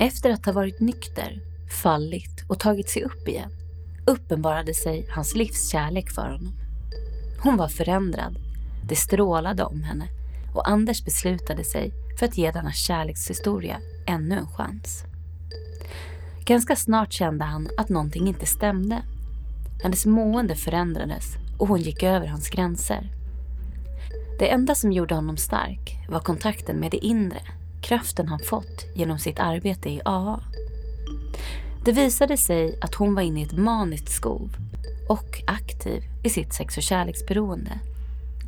Efter att ha varit nykter, fallit och tagit sig upp igen uppenbarade sig hans livs kärlek för honom. Hon var förändrad, det strålade om henne och Anders beslutade sig för att ge denna kärlekshistoria ännu en chans. Ganska snart kände han att någonting inte stämde. Hennes mående förändrades och hon gick över hans gränser. Det enda som gjorde honom stark var kontakten med det inre, kraften han fått genom sitt arbete i AA. Det visade sig att hon var inne i ett maniskt skov och aktiv i sitt sex och kärleksberoende.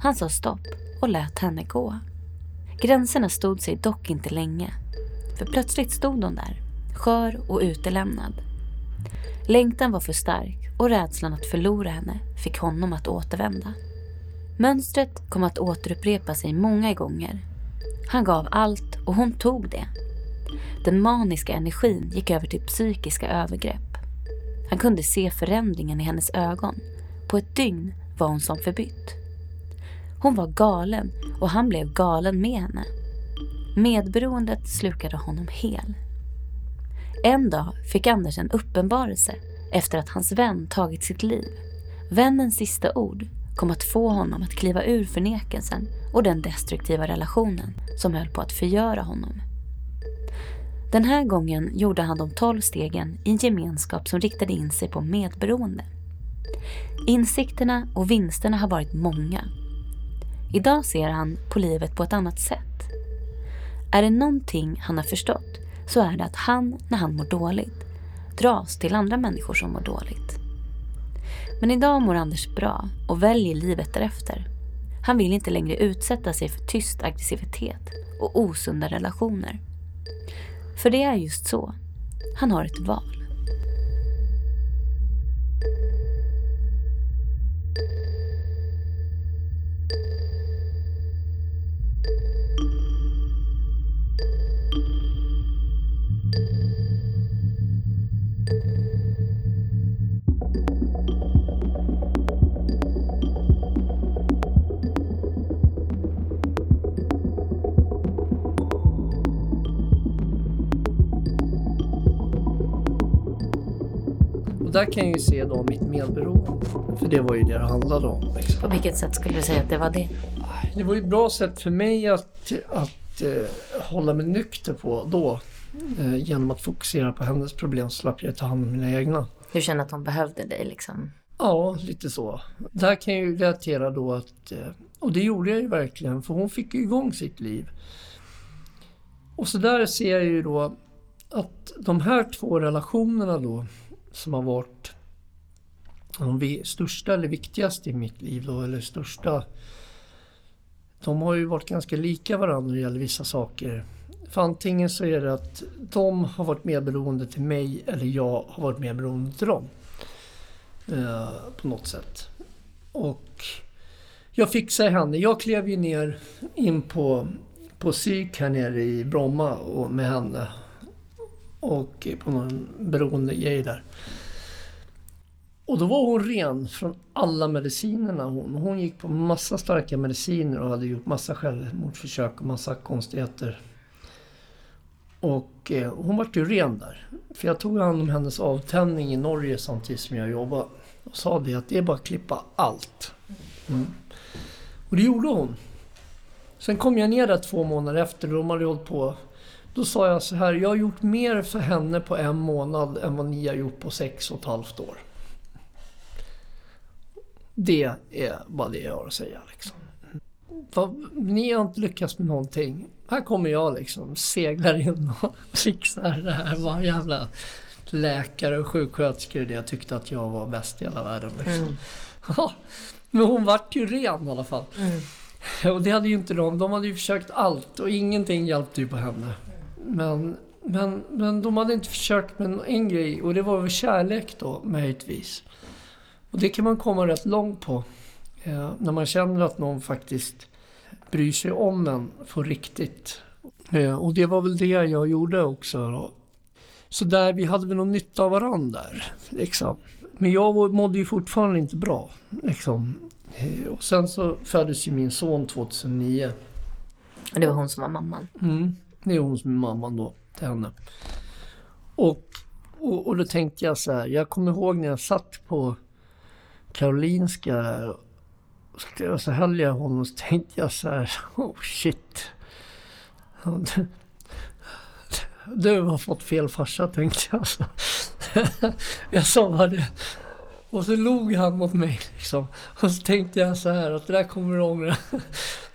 Han sa stopp och lät henne gå. Gränserna stod sig dock inte länge. För plötsligt stod hon där, skör och utelämnad. Längtan var för stark och rädslan att förlora henne fick honom att återvända. Mönstret kom att återupprepa sig många gånger. Han gav allt och hon tog det. Den maniska energin gick över till psykiska övergrepp. Han kunde se förändringen i hennes ögon. På ett dygn var hon som förbytt. Hon var galen och han blev galen med henne. Medberoendet slukade honom hel. En dag fick Anders en uppenbarelse efter att hans vän tagit sitt liv. Vännens sista ord kom att få honom att kliva ur förnekelsen och den destruktiva relationen som höll på att förgöra honom. Den här gången gjorde han de tolv stegen i en gemenskap som riktade in sig på medberoende. Insikterna och vinsterna har varit många. Idag ser han på livet på ett annat sätt. Är det någonting han har förstått så är det att han, när han mår dåligt, dras till andra människor som mår dåligt. Men idag mår Anders bra och väljer livet därefter. Han vill inte längre utsätta sig för tyst aggressivitet och osunda relationer. För det är just så. Han har ett val. Där kan jag ju se då mitt medberoende. För det var ju det det handlade om. Liksom. På vilket sätt skulle du säga att det var det? Det var ju ett bra sätt för mig att, att eh, hålla mig nykter på då. Eh, genom att fokusera på hennes problem så slapp jag ta hand om mina egna. Du kände att hon behövde dig liksom? Ja, lite så. Där kan jag ju relatera då att, eh, och det gjorde jag ju verkligen, för hon fick ju igång sitt liv. Och så där ser jag ju då att de här två relationerna då som har varit de största eller viktigaste i mitt liv då, eller största. De har ju varit ganska lika varandra när det gäller vissa saker. För antingen så är det att de har varit medberoende till mig eller jag har varit medberoende till dem. Eh, på något sätt. Och jag fixade henne. Jag klev ju ner in på, på psyk här nere i Bromma och med henne. Och på någon beroende grej där. Och då var hon ren från alla medicinerna hon. Hon gick på massa starka mediciner och hade gjort massa självmordsförsök och massa konstigheter. Och eh, hon vart ju ren där. För jag tog hand om hennes avtändning i Norge samtidigt som jag jobbade. Och sa det att det är bara att klippa allt. Mm. Och det gjorde hon. Sen kom jag ner där två månader efter och de hade hållit på. Då sa jag så här, jag har gjort mer för henne på en månad än vad ni har gjort på sex och ett halvt år. Det är bara det jag har att säga. Liksom. Vad- Ni har inte lyckats med någonting. Här kommer jag liksom, seglar in och fixar det här. Vad jävla läkare och sjuksköterskor det jag tyckte att jag var bäst i hela världen. Liksom. Ja, men hon vart ju ren i alla fall. Och det hade ju inte de. De hade ju försökt allt och ingenting hjälpte ju på henne. Men, men, men de hade inte försökt med en grej och det var väl kärlek då möjligtvis. Och det kan man komma rätt långt på. Eh, när man känner att någon faktiskt bryr sig om en på riktigt. Eh, och det var väl det jag gjorde också. Då. Så där, vi hade väl någon nytta av varandra där. Liksom. Men jag mådde ju fortfarande inte bra. Liksom. Eh, Och sen så föddes ju min son 2009. Och det var hon som var mamman. Mm. Det är hon som är mamman då till henne. Och, och, och då tänkte jag så här, jag kommer ihåg när jag satt på Karolinska och så höll jag honom och så tänkte jag så här, oh shit. Du har fått fel farsa tänkte jag. Jag sa bara det. Och så log han mot mig liksom. Och så tänkte jag så här att det där kommer du ångra.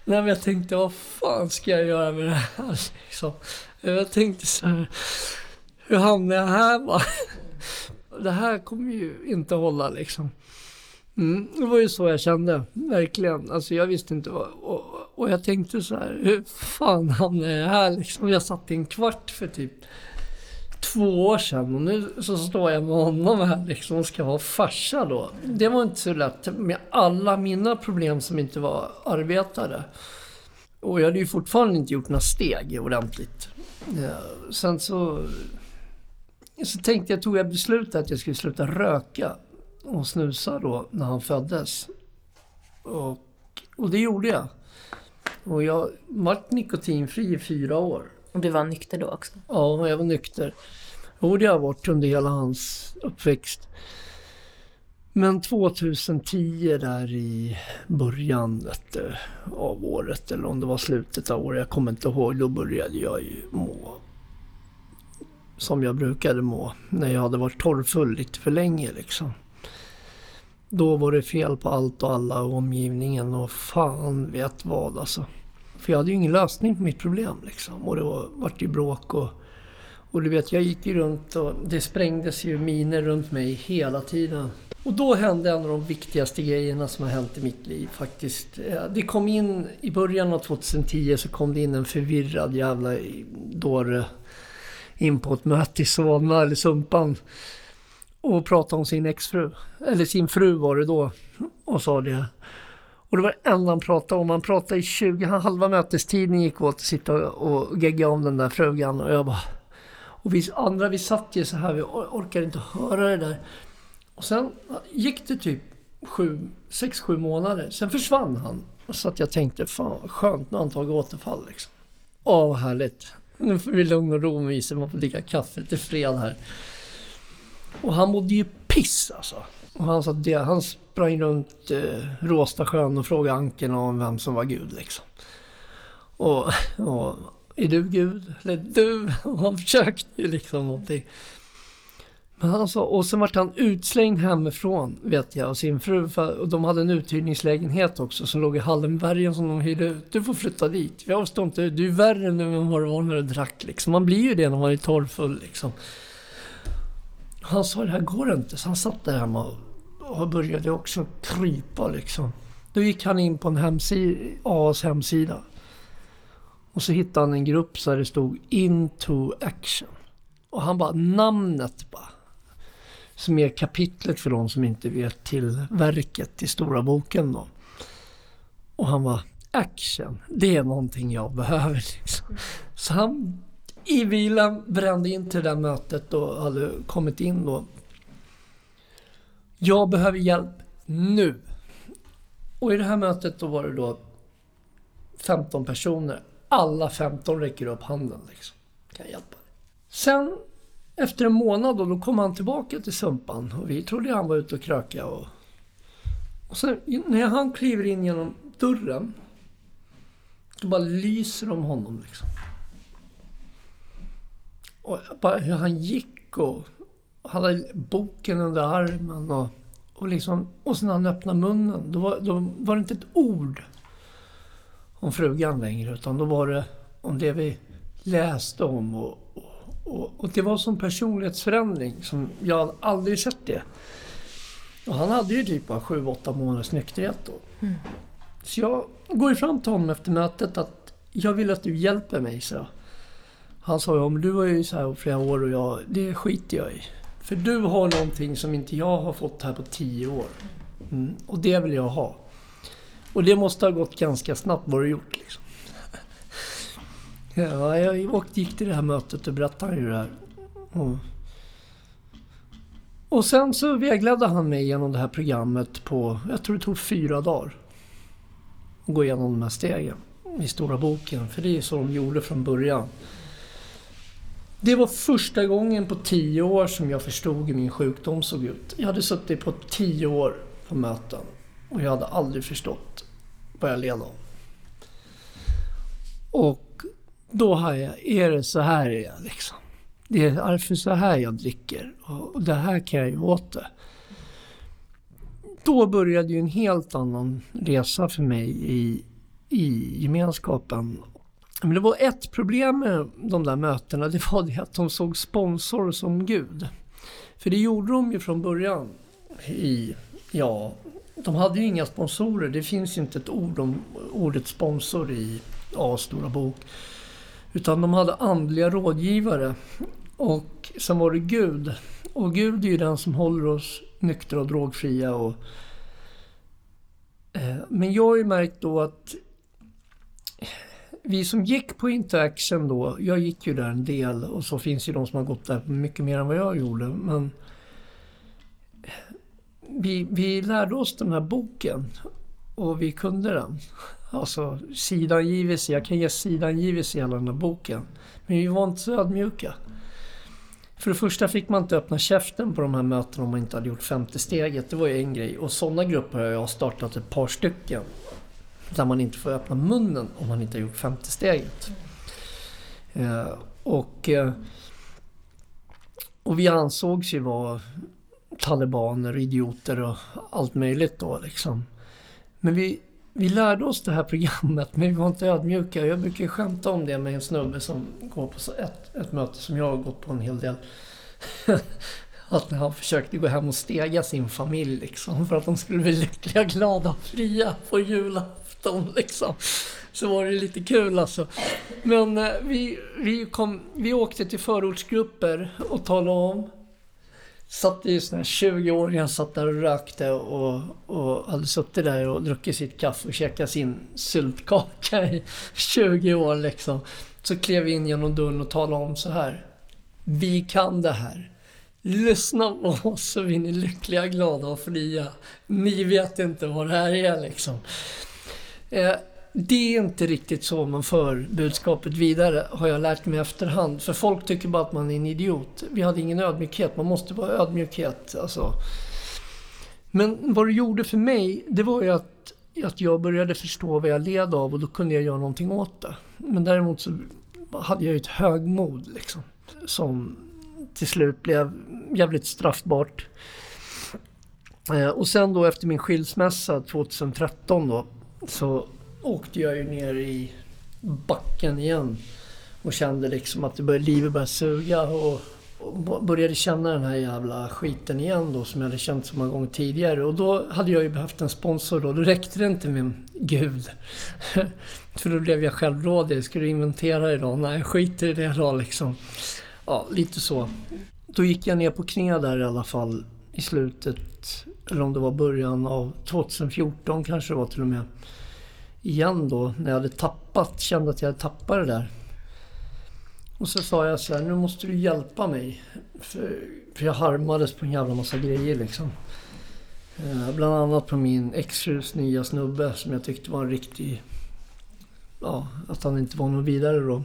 Nej men jag tänkte vad fan ska jag göra med det här liksom. Jag tänkte så här. Hur hamnade jag här va? Det här kommer ju inte hålla liksom. Mm, det var ju så jag kände, verkligen. Alltså jag visste inte vad... Och, och jag tänkte så här, hur fan hamnade jag här liksom? Jag satt i en kvart för typ två år sedan och nu så står jag med honom här liksom och ska vara farsa då. Det var inte så lätt med alla mina problem som inte var arbetare. Och jag hade ju fortfarande inte gjort några steg ordentligt. Eh, sen så, så tänkte jag, tog jag beslutet att jag skulle sluta röka och snusa då när han föddes. Och, och det gjorde jag. Och jag vart nikotinfri i fyra år. Och du var nykter då också? Ja, jag var nykter. Jo, det har jag varit under hela hans uppväxt. Men 2010 där i början av året eller om det var slutet av året, jag kommer inte ihåg, då började jag ju må som jag brukade må när jag hade varit torrfull lite för länge liksom. Då var det fel på allt och alla och omgivningen och fan vet vad alltså. För jag hade ju ingen lösning på mitt problem liksom. Och det var, vart ju bråk och... Och du vet, jag gick ju runt och det sprängdes ju miner runt mig hela tiden. Och då hände en av de viktigaste grejerna som har hänt i mitt liv faktiskt. Eh, det kom in, i början av 2010 så kom det in en förvirrad jävla dåre in på ett möte i Solna, eller Sumpan. Och pratade om sin exfru. Eller sin fru var det då. Och sa det. Och det var det enda han pratade om. Han pratade i 20, halva mötestiden gick åt att sitta och gegga om den där frugan. Och jag bara... Och vi andra vi satt ju så här, vi orkade inte höra det där. Och sen gick det typ sju, sex, sju månader. Sen försvann han. Så att jag tänkte, fan vad skönt, nu har han tagit återfall liksom. Åh, vad härligt. Nu får vi lugn och ro med isen, man får dricka kaffe till fred här. Och han mådde ju piss alltså. Och han satt, han sprang runt eh, Råstasjön och frågade Anken om vem som var Gud liksom. Och, och är du Gud? Eller du? Och han försökte ju liksom någonting. Men han sa, och sen vart han utslängd hemifrån vet jag och sin fru. För, och de hade en uthyrningslägenhet också som låg i Hallenbergen som de hyrde ut. Du får flytta dit. Jag förstår inte, du är värre nu än vad du var när du drack liksom. Man blir ju det när man är torrfull liksom. Han sa det här går inte. Så han satt där hemma och och började också krypa liksom. Då gick han in på en hemsida, AAs hemsida. Och så hittade han en grupp där det stod Into Action. Och han bara, namnet bara. Som är kapitlet för de som inte vet till verket i stora boken då. Och han var action, det är någonting jag behöver liksom. Så han i bilen brände in till det där mötet och hade kommit in då. Jag behöver hjälp nu. Och i det här mötet då var det då 15 personer. Alla 15 räcker upp handen liksom. Kan jag hjälpa dig? Sen efter en månad då, då kom han tillbaka till Sumpan och vi trodde han var ute och kröka och, och sen när han kliver in genom dörren då bara lyser om honom liksom. Och bara hur han gick och hade boken under armen och, och liksom, och sen när han öppnade munnen, då var, då var det inte ett ord om frugan längre, utan då var det om det vi läste om och, och, och det var som personlighetsförändring som jag aldrig sett det. Och han hade ju typ bara 7-8 månaders nykterhet då. Mm. Så jag går ju fram till honom efter mötet att jag vill att du hjälper mig, så. Han sa ju om du var ju så här flera år och jag, det skiter jag i. För du har någonting som inte jag har fått här på 10 år. Mm, och det vill jag ha. Och det måste ha gått ganska snabbt vad du gjort liksom. Ja, jag åkte, gick till det här mötet och berättade ju det här. Och, och sen så vägledde han mig genom det här programmet på, jag tror det tog fyra dagar. Att gå igenom de här stegen i stora boken. För det är så de gjorde från början. Det var första gången på tio år som jag förstod hur min sjukdom såg ut. Jag hade suttit på tio år på möten och jag hade aldrig förstått vad jag led av. Och då har jag, är det så här är jag liksom. Det är därför så här jag dricker och det här kan jag ju åt det. Då började ju en helt annan resa för mig i, i gemenskapen. Men det var ett problem med de där mötena, det var det att de såg sponsor som Gud. För det gjorde de ju från början i, ja, de hade ju inga sponsorer. Det finns inte ett ord om ordet sponsor i A stora bok. Utan de hade andliga rådgivare. Och sen var det Gud. Och Gud är ju den som håller oss nyktra och drogfria. Och, eh, men jag har ju märkt då att vi som gick på Interaction då, jag gick ju där en del och så finns ju de som har gått där mycket mer än vad jag gjorde. Men vi, vi lärde oss den här boken och vi kunde den. Alltså sidangivelse, jag kan ge sidangivelse i hela den här boken. Men vi var inte så ödmjuka. För det första fick man inte öppna käften på de här mötena om man inte hade gjort femte steget. Det var ju en grej. Och sådana grupper har jag startat ett par stycken. Där man inte får öppna munnen om man inte har gjort femte steget. Eh, och, eh, och vi ansågs ju vara talibaner, idioter och allt möjligt då liksom. Men vi, vi lärde oss det här programmet men vi var inte ödmjuka. Jag brukar skämta om det med en snubbe som går på ett, ett möte som jag har gått på en hel del. att när han försökte gå hem och stega sin familj liksom för att de skulle bli lyckliga, glada och fria på julafton liksom. Så var det lite kul alltså. Men eh, vi, vi, kom, vi åkte till förortsgrupper och talade om satt ju sådana 20-åringar satt där och rökte och, och hade suttit där och druckit sitt kaffe och käkat sin syltkaka i 20 år liksom. Så klev vi in genom dörren och talade om så här. Vi kan det här. Lyssna på oss så blir ni lyckliga, glada och fria. Ni vet inte vad det här är liksom. Eh, det är inte riktigt så man för budskapet vidare, har jag lärt mig efterhand. För folk tycker bara att man är en idiot. Vi hade ingen ödmjukhet, man måste vara ödmjukhet. Alltså. Men vad det gjorde för mig, det var ju att, att jag började förstå vad jag led av och då kunde jag göra någonting åt det. Men däremot så hade jag ju ett högmod liksom. Som till slut blev jävligt straffbart. Eh, och sen då efter min skilsmässa 2013 då så åkte jag ju ner i backen igen och kände liksom att det började, livet började suga och, och började känna den här jävla skiten igen då som jag hade känt så många gånger tidigare. Och då hade jag ju behövt en sponsor då. Då räckte det inte med Gud. För då blev jag självrådig. Ska du inventera idag? Nej, skit i det då liksom. Ja, lite så. Då gick jag ner på knä där i alla fall i slutet, eller om det var början av 2014 kanske det var till och med igen då när jag hade tappat, kände att jag hade tappat det där. Och så sa jag så här, nu måste du hjälpa mig. För, för jag harmades på en jävla massa grejer liksom. Eh, bland annat på min exfrus nya snubbe som jag tyckte var en riktig... Ja, att han inte var någon vidare då.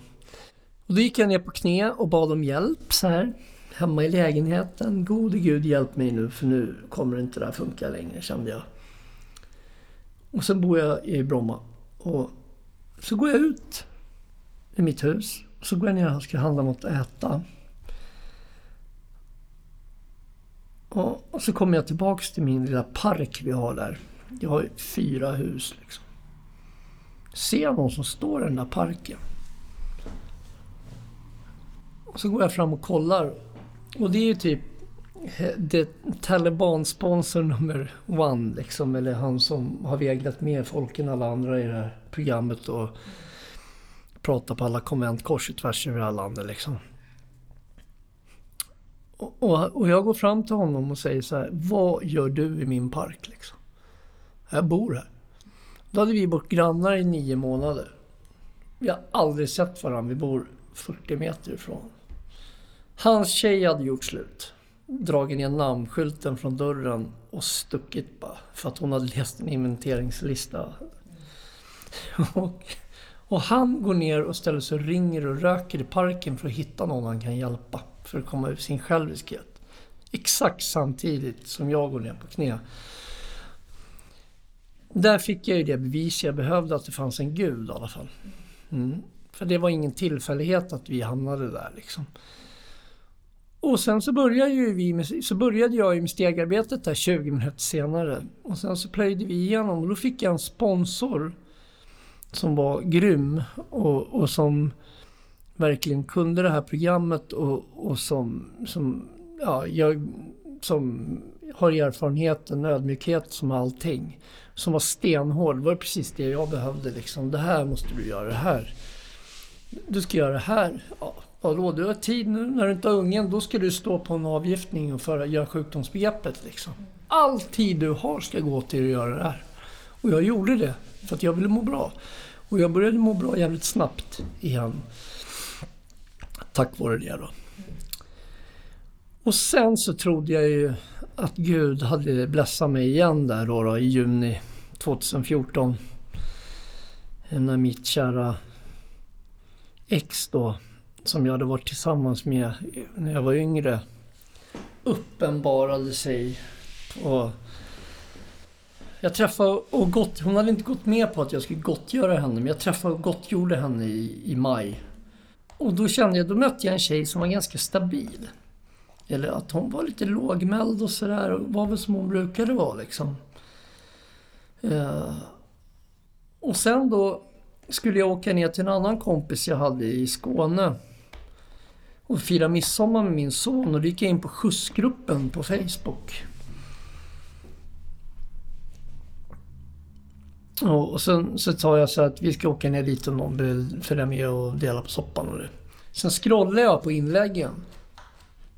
Och då gick jag ner på knä och bad om hjälp så här. Hemma i lägenheten. Gode gud hjälp mig nu för nu kommer inte det här funka längre kände jag. Och sen bor jag i Bromma. Och så går jag ut i mitt hus. Och så går jag ner och ska handla något att äta. Och, så kommer jag tillbaks till min lilla park vi har där. Jag har fyra hus liksom. Ser jag någon som står i den där parken. Och så går jag fram och kollar. Och det är ju typ eh, det Taliban-sponsor nummer one liksom. Eller han som har väglat med folk än alla andra i det här programmet och pratar på alla konvent kors och tvärs över alla landet liksom. Och, och, och, jag går fram till honom och säger så här. Vad gör du i min park liksom? Jag bor här. Då hade vi bott grannar i nio månader. Vi har aldrig sett varandra. Vi bor 40 meter ifrån. Hans tjej hade gjort slut dragit ner namnskylten från dörren och stuckit bara. För att hon hade läst en inventeringslista. och, Och han går ner och ställer sig och ringer och röker i parken för att hitta någon han kan hjälpa. För att komma ur sin själviskhet. Exakt samtidigt som jag går ner på knä. Där fick jag ju det bevis jag behövde att det fanns en gud i alla fall. Mm. För det var ingen tillfällighet att vi hamnade där liksom. Och sen så började, ju vi med, så började jag med stegarbetet där 20 minuter senare. Och sen så plöjde vi igenom och då fick jag en sponsor som var grym och, och som verkligen kunde det här programmet och, och som, som, ja, jag, som har erfarenheten, ödmjukhet som allting. Som var stenhård. Det var precis det jag behövde liksom. Det här måste du göra, det här. Du ska göra det här. Ja, vadå, du har tid nu när du inte har ungen. Då ska du stå på en avgiftning och att göra sjukdomsbegreppet liksom. All tid du har ska gå till att göra det här. Och jag gjorde det för att jag ville må bra. Och jag började må bra jävligt snabbt igen. Tack vare det då. Och sen så trodde jag ju att Gud hade blessat mig igen där då, då i juni 2014. När mitt kära ex då, som jag hade varit tillsammans med när jag var yngre, uppenbarade sig. Och jag träffade och gott, hon hade inte gått med på att jag skulle gottgöra henne, men jag träffade och gottgjorde henne i, i maj. Och då kände jag, då mötte jag en tjej som var ganska stabil. Eller att hon var lite lågmäld och sådär. Och var väl som hon brukade vara liksom. Eh, och sen då skulle jag åka ner till en annan kompis jag hade i Skåne. Och fira midsommar med min son. Och då gick jag in på skjutsgruppen på Facebook. Och sen så tar jag så att vi ska åka ner dit om någon vill följa med och dela på soppan och det. Sen scrollar jag på inläggen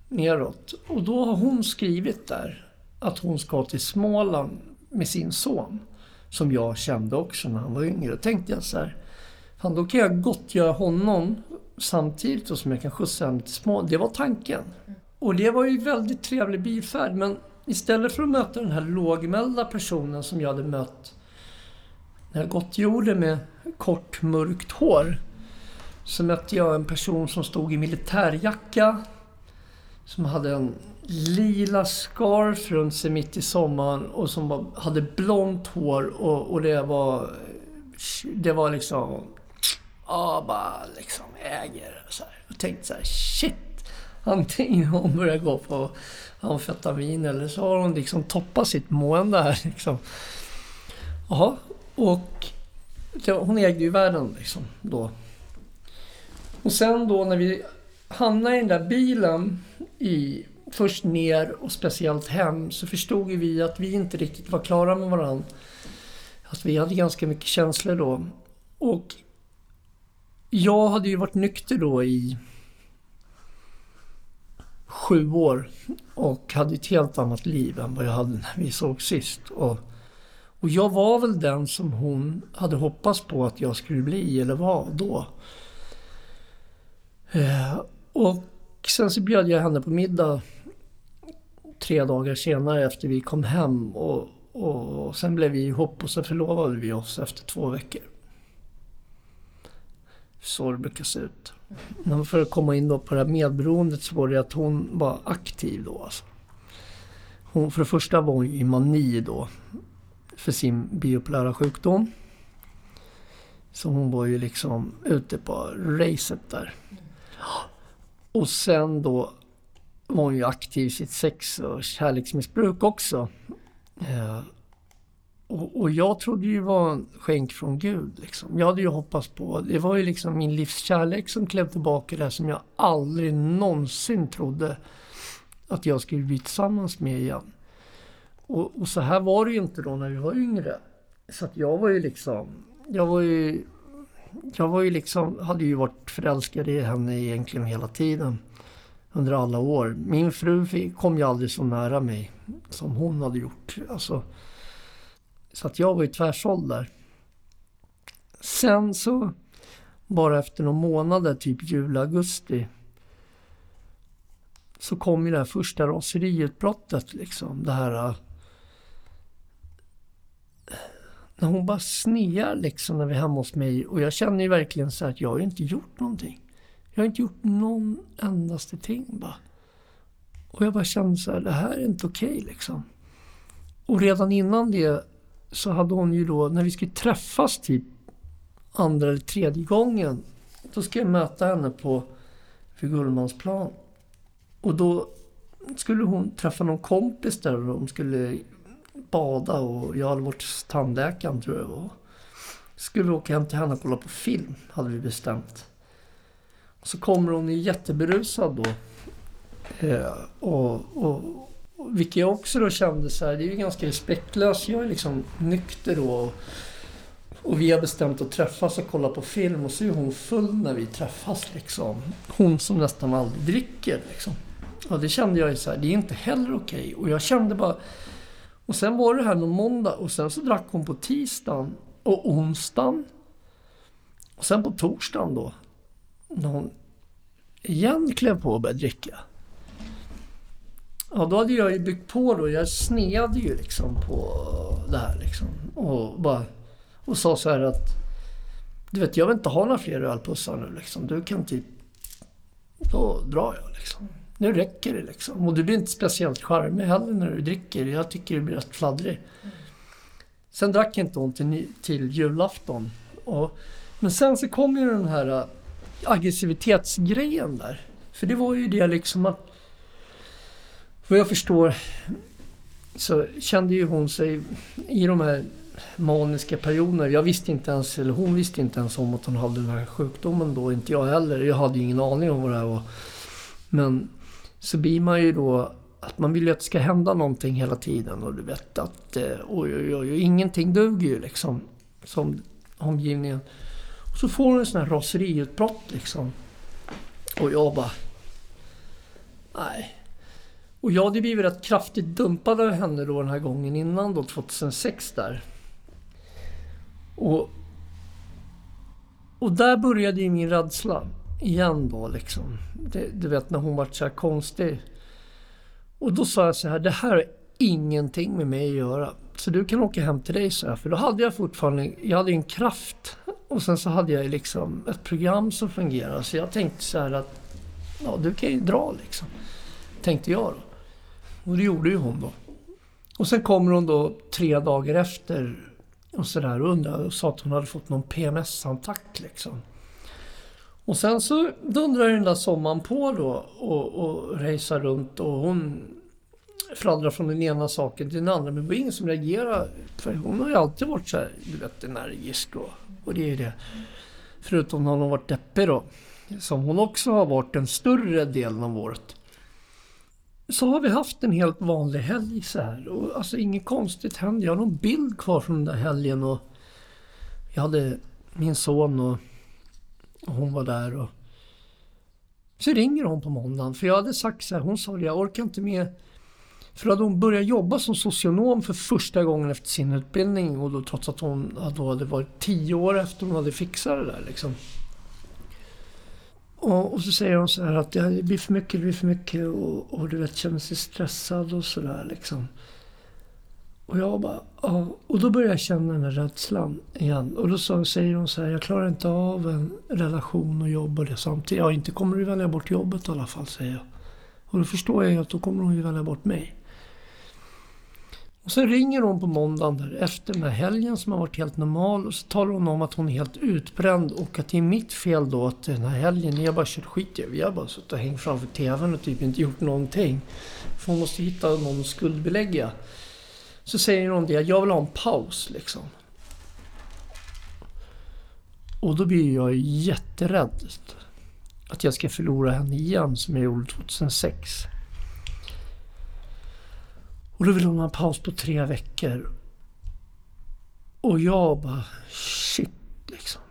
neråt och då har hon skrivit där att hon ska till Småland med sin son. Som jag kände också när han var yngre. Då tänkte jag så här, fan då kan jag gott göra honom samtidigt som jag kan skjutsa henne till Småland. Det var tanken. Och det var ju väldigt trevlig bilfärd men istället för att möta den här lågmälda personen som jag hade mött när jag gått jorden med kort mörkt hår så mötte jag en person som stod i militärjacka. Som hade en lila scarf runt sig mitt i sommaren och som hade blont hår och, och det var... Det var liksom... Ja, bara liksom äger så här. Jag tänkte så här, shit! Antingen har hon börjat gå på amfetamin eller så har hon liksom toppat sitt mående här liksom. Jaha, och hon ägde ju världen liksom då. Och sen då när vi hamnade i den där bilen i först ner och speciellt hem så förstod vi att vi inte riktigt var klara med varandra. Att vi hade ganska mycket känslor då. Och jag hade ju varit nykter då i sju år och hade ett helt annat liv än vad jag hade när vi såg sist. Och och jag var väl den som hon hade hoppats på att jag skulle bli eller var då. Eh, och sen så bjöd jag henne på middag tre dagar senare efter vi kom hem. Och, och sen blev vi ihop och så förlovade vi oss efter två veckor. Så det brukar se ut. Men för att komma in då på det här medberoendet så var det att hon var aktiv då. Alltså. Hon, för det första var hon i mani då för sin biopolära sjukdom. Så hon var ju liksom ute på racet där. Och sen då var hon ju aktiv i sitt sex och kärleksmissbruk också. Eh, och, och, jag trodde ju det var en skänk från Gud. Liksom. Jag hade ju hoppats på, det var ju liksom min livskärlek som klev tillbaka där som jag aldrig någonsin trodde att jag skulle bli tillsammans med igen. Och, och, så här var det ju inte då när vi var yngre. Så att jag var ju liksom, jag var ju, jag var ju liksom, hade ju varit förälskad i henne egentligen hela tiden. Under alla år. Min fru kom ju aldrig så nära mig som hon hade gjort. Alltså, så att jag var ju tvärsåld där. Sen så, bara efter några månader, typ juli, augusti, så kom ju det här första raseriutbrottet. Liksom. Det här äh, när hon bara snear liksom när vi är hemma hos mig och jag känner ju verkligen så att jag har inte gjort någonting. Jag har inte gjort någon endaste ting bara. Och jag bara kände så här, det här är inte okej okay, liksom. Och redan innan det så hade hon ju då, när vi skulle träffas typ andra eller tredje gången, då ska jag möta henne på vid Gullmansplan. Och då skulle hon träffa någon kompis där och de skulle bada och jag hade varit hos tandläkaren tror jag. var. skulle vi åka hem till henne och kolla på film, hade vi bestämt. Och så kommer hon jätteberusad då. Eh, och, och, vilket jag också då kände så här, det är ju ganska respektlöst. Jag är liksom nykter då. Och, och vi har bestämt att träffas och kolla på film och så är hon full när vi träffas liksom. Hon som nästan aldrig dricker liksom. Och det kände jag ju så här, det är inte heller okej. Okay. Och jag kände bara... Och sen var det här någon måndag och sen så drack hon på tisdagen och onsdagen. Och sen på torsdagen då, när hon igen klev på och började dricka. Ja, då hade jag ju byggt på då. Jag sneade ju liksom på det här liksom. Och bara... Och sa så här att... Du vet, jag vill inte ha några fler ölpussar nu liksom. Du kan typ... Då drar jag liksom. Nu räcker det liksom. Och du blir inte speciellt charmig heller när du dricker. Jag tycker du blir rätt fladdrig. Sen drack inte hon till, till julafton. Och, men sen så kom ju den här äh, aggressivitetsgrejen där. För det var ju det liksom att... Vad jag förstår så kände ju hon sig i de här maniska perioderna... Jag visste inte ens, eller hon visste inte ens om att hon hade den här sjukdomen då. Inte jag heller. Jag hade ju ingen aning om vad det här var. Men så blir man ju då att man vill ju att det ska hända någonting hela tiden och du vet att eh, oj, oj, oj, ingenting duger ju liksom som omgivningen. Och så får hon en sån här raseriutbrott liksom. Och jag bara... Nej. Och jag hade blivit rätt kraftigt dumpad av henne då den här gången innan då, 2006 där. Och, och där började ju min rädsla igen då liksom. Det, du vet när hon vart så här konstig. Och då sa jag så här, det här har ingenting med mig att göra. Så du kan åka hem till dig, så här. För då hade jag fortfarande, jag hade en kraft. Och sen så hade jag liksom ett program som fungerade. Så jag tänkte så här att, ja du kan ju dra liksom. Tänkte jag då. Och det gjorde ju hon då. Och sen kommer hon då tre dagar efter och sådär och undrade och sa att hon hade fått någon PMS-attack liksom. Och sen så dundrar den där sommaren på då och, och rejsar runt och hon fladdrar från den ena saken till den andra. Men det var ingen som reagerade. För hon har ju alltid varit så här, du vet, energisk och, och det är det. Förutom när hon har varit deppig då. Som hon också har varit den större delen av året. Så har vi haft en helt vanlig helg så här. Och alltså inget konstigt hände. Jag har någon bild kvar från den där helgen och jag hade min son och och hon var där och så ringer hon på måndagen. För jag hade sagt så här, hon sa jag orkar inte med. För då hade hon börjat jobba som socionom för första gången efter sin utbildning. Och då, trots att hon då hade varit tio år efter hon hade fixat det där liksom. Och, och så säger hon så här att det blir för mycket, det blir för mycket. Och, och du vet, känner sig stressad och sådär liksom. Och jag bara, ja. Och då började jag känna den här rädslan igen. Och då så, säger hon så här, jag klarar inte av en relation och jobb och det samtidigt. Ja, inte kommer du välja bort jobbet i alla fall, säger jag. Och då förstår jag ju att då kommer hon ju välja bort mig. Och så ringer hon på måndagen där efter den här helgen som har varit helt normal och så talar hon om att hon är helt utbränd och att det är mitt fel då att den här helgen, jag bara kört skit i Vi har bara suttit och hängt framför TVn och typ inte gjort någonting. För hon måste hitta någon att skuldbelägga. Så säger hon det, jag vill ha en paus liksom. Och då blir jag jätterädd. Att jag ska förlora henne igen som jag gjorde 2006. Och då vill hon ha en paus på tre veckor. Och jag bara shit liksom.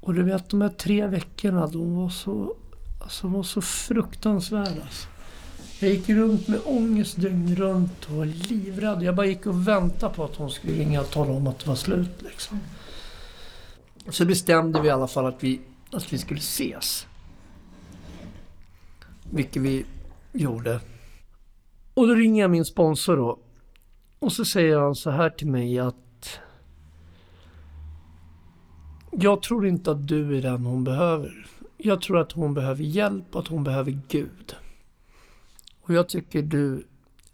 Och du vet de här tre veckorna, de var så, alltså, de var så fruktansvärda. Alltså. Jag gick runt med ångest dygnet runt och var livrädd. Jag bara gick och väntade på att hon skulle ringa och tala om att det var slut. Liksom. Så bestämde vi i alla fall att vi, att vi skulle ses. Vilket vi gjorde. Och då ringer jag min sponsor då. Och så säger han så här till mig att jag tror inte att du är den hon behöver. Jag tror att hon behöver hjälp och att hon behöver Gud. Och jag tycker du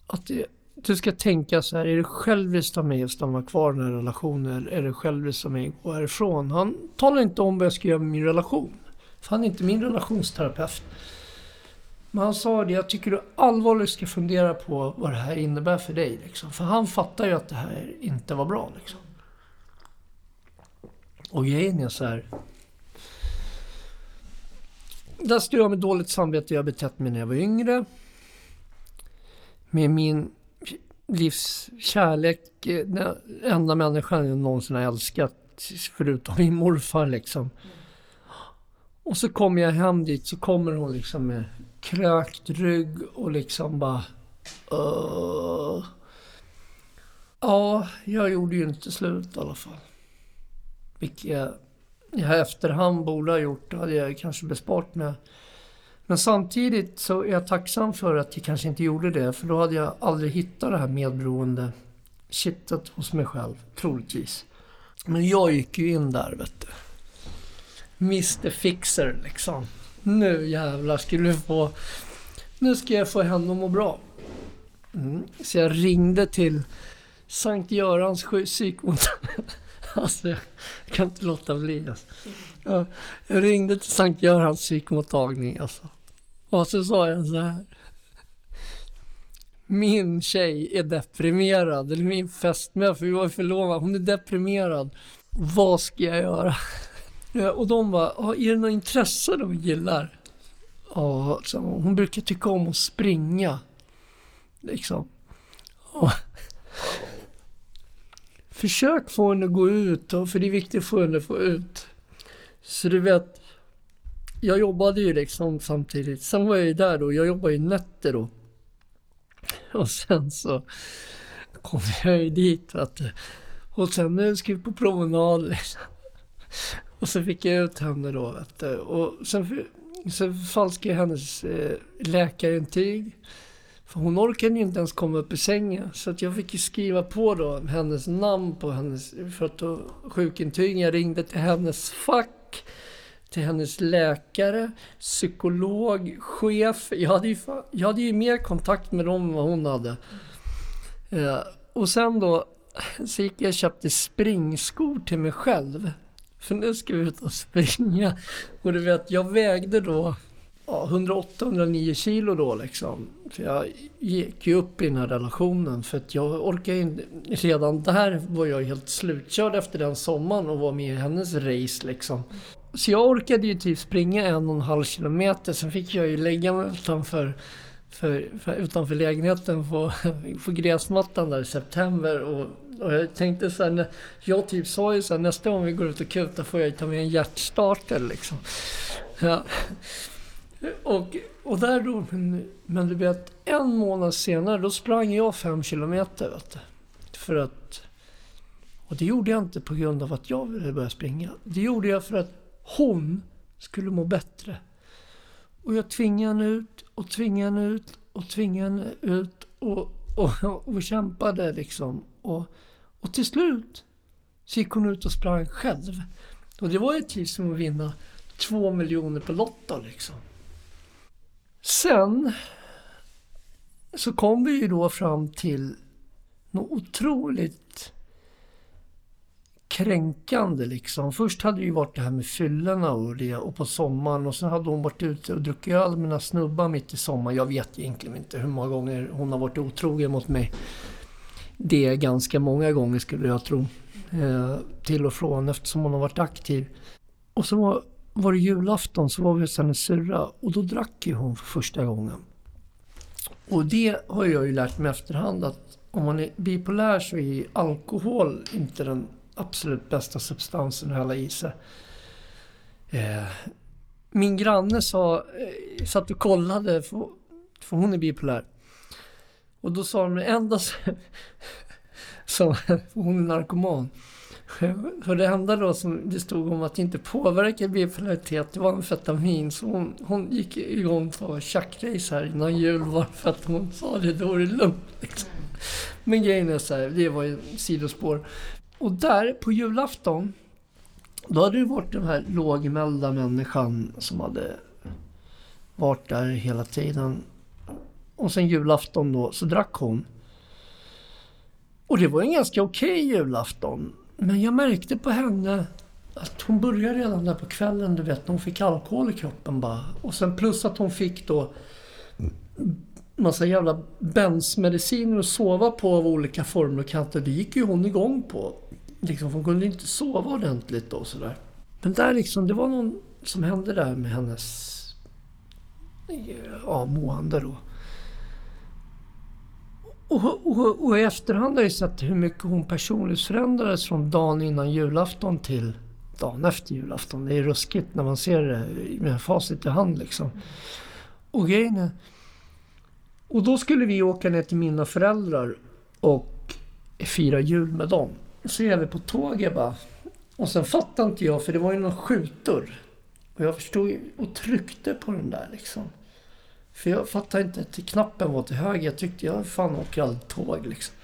att det, du ska tänka så här, är det själviskt av mig att stanna kvar i den här relationen eller är det själviskt av mig att gå härifrån? Han talar inte om vad jag ska göra med min relation. För han är inte min relationsterapeut. Men han sa det, jag tycker du allvarligt ska fundera på vad det här innebär för dig. Liksom. För han fattar ju att det här inte var bra. Liksom. Och grejen är så här. Där står jag med dåligt samvete. Jag betett mig när jag var yngre. Med min livs kärlek. Den eh, enda människan jag någonsin har älskat. Förutom min morfar liksom. Och så kommer jag hem dit så kommer hon liksom med krökt rygg och liksom bara... Uh. Ja, jag gjorde ju inte slut i alla fall. Vilket jag i efterhand borde ha gjort. Det hade jag kanske besparat mig. Men samtidigt så är jag tacksam för att jag kanske inte gjorde det. För då hade jag aldrig hittat det här medberoende kittet hos mig själv, troligtvis. Men jag gick ju in där, vet du. Mr Fixer liksom. Nu jävlar ska du få... Nu ska jag få henne att må bra. Mm. Så jag ringde till Sankt Görans psykmottagning. Alltså, jag kan inte låta bli. Alltså. Jag, jag ringde till Sankt Görans psykmottagning. Alltså. Och så sa jag så här. Min tjej är deprimerad. Eller min fästmö, för vi var förlovade. Hon är deprimerad. Vad ska jag göra? Och de bara, är det något intresse de gillar? Ja, hon brukar tycka om att springa. Liksom. Och Försök få henne att gå ut, för det är viktigt att få henne att få ut. Så du vet, jag jobbade ju liksom samtidigt. Sen var jag ju där då, jag jobbade ju nätter då. Och sen så kom jag ju dit Att. Och sen nu jag vi på promenad liksom. Och så fick jag ut henne då vet du. Och sen, sen falskade jag hennes eh, läkarintyg. För hon orkade ju inte ens komma upp i sängen. Så att jag fick ju skriva på då hennes namn på hennes för att då, sjukintyg. Jag ringde till hennes fack, till hennes läkare, psykolog, chef. Jag hade ju, jag hade ju mer kontakt med dem än vad hon hade. Eh, och sen då så gick jag och köpte springskor till mig själv. För nu ska vi ut och springa. Och du vet, jag vägde då ja, 108-109 kilo då liksom. För jag gick ju upp i den här relationen för att jag orkar inte... Redan där var jag helt slutkörd efter den sommaren och var med i hennes race liksom. Så jag orkade ju typ springa en och en halv kilometer. Sen fick jag ju lägga mig utanför, för, för, utanför lägenheten på, på gräsmattan där i september. Och, och jag tänkte sen, jag typ sa ju sen nästa gång vi går ut och kutar får jag ta med en hjärtstarter liksom. Ja. Och, och där då, men, men du vet, en månad senare då sprang jag fem kilometer. Vet du, för att... Och det gjorde jag inte på grund av att jag ville börja springa. Det gjorde jag för att hon skulle må bättre. Och jag tvingade henne ut och tvingade henne ut och tvingade henne ut och, och, och kämpade liksom. Och, och till slut så gick hon ut och sprang själv. Och det var ju typ som att vinna två miljoner på Lotto liksom. Sen så kom vi ju då fram till något otroligt kränkande liksom. Först hade det ju varit det här med fyllorna och det och på sommaren och sen hade hon varit ute och druckit öl med några snubbar mitt i sommaren. Jag vet egentligen inte hur många gånger hon har varit otrogen mot mig. Det ganska många gånger skulle jag tro. Eh, till och från eftersom hon har varit aktiv. Och så var var det julafton så var vi hos hennes syrra och då drack ju hon för första gången. Och det har jag ju lärt mig efterhand att om man är bipolär så är alkohol inte den absolut bästa substansen att hälla i sig. Eh, min granne sa, eh, satt och kollade, för, för hon är bipolär. Och då sa de det enda som, hon är narkoman. För det enda då som det stod om att det inte påverka bipolaritet, det var amfetamin. Så hon, hon gick igång på tjackrace här innan jul bara för att hon sa det, då är det lugnt. Liksom. Men grejen är så här, det var ju sidospår. Och där på julafton, Då hade det varit den här lågmälda människan som hade varit där hela tiden. Och sen julafton då så drack hon. Och det var en ganska okej okay julafton. Men jag märkte på henne att hon började redan där på kvällen, du vet, hon fick alkohol i kroppen bara. Och sen plus att hon fick då massa jävla bensmediciner att sova på av olika former och kanter. Det gick ju hon igång på. Liksom, hon kunde inte sova ordentligt och sådär. Men där liksom, det var någon som hände där med hennes ja, mående då. Och, och, och, i efterhand har jag sett hur mycket hon personligt förändrades från dagen innan julafton till dagen efter julafton. Det är ruskigt när man ser det med facit i hand liksom. Och grejen är, Och då skulle vi åka ner till mina föräldrar och fira jul med dem. Så är vi på tåget bara. Och sen fattade inte jag, för det var ju någon skjutdörr. Och jag förstod och tryckte på den där liksom. För jag fattade inte att knappen var till höger. Jag tyckte jag fan åker aldrig tåg liksom.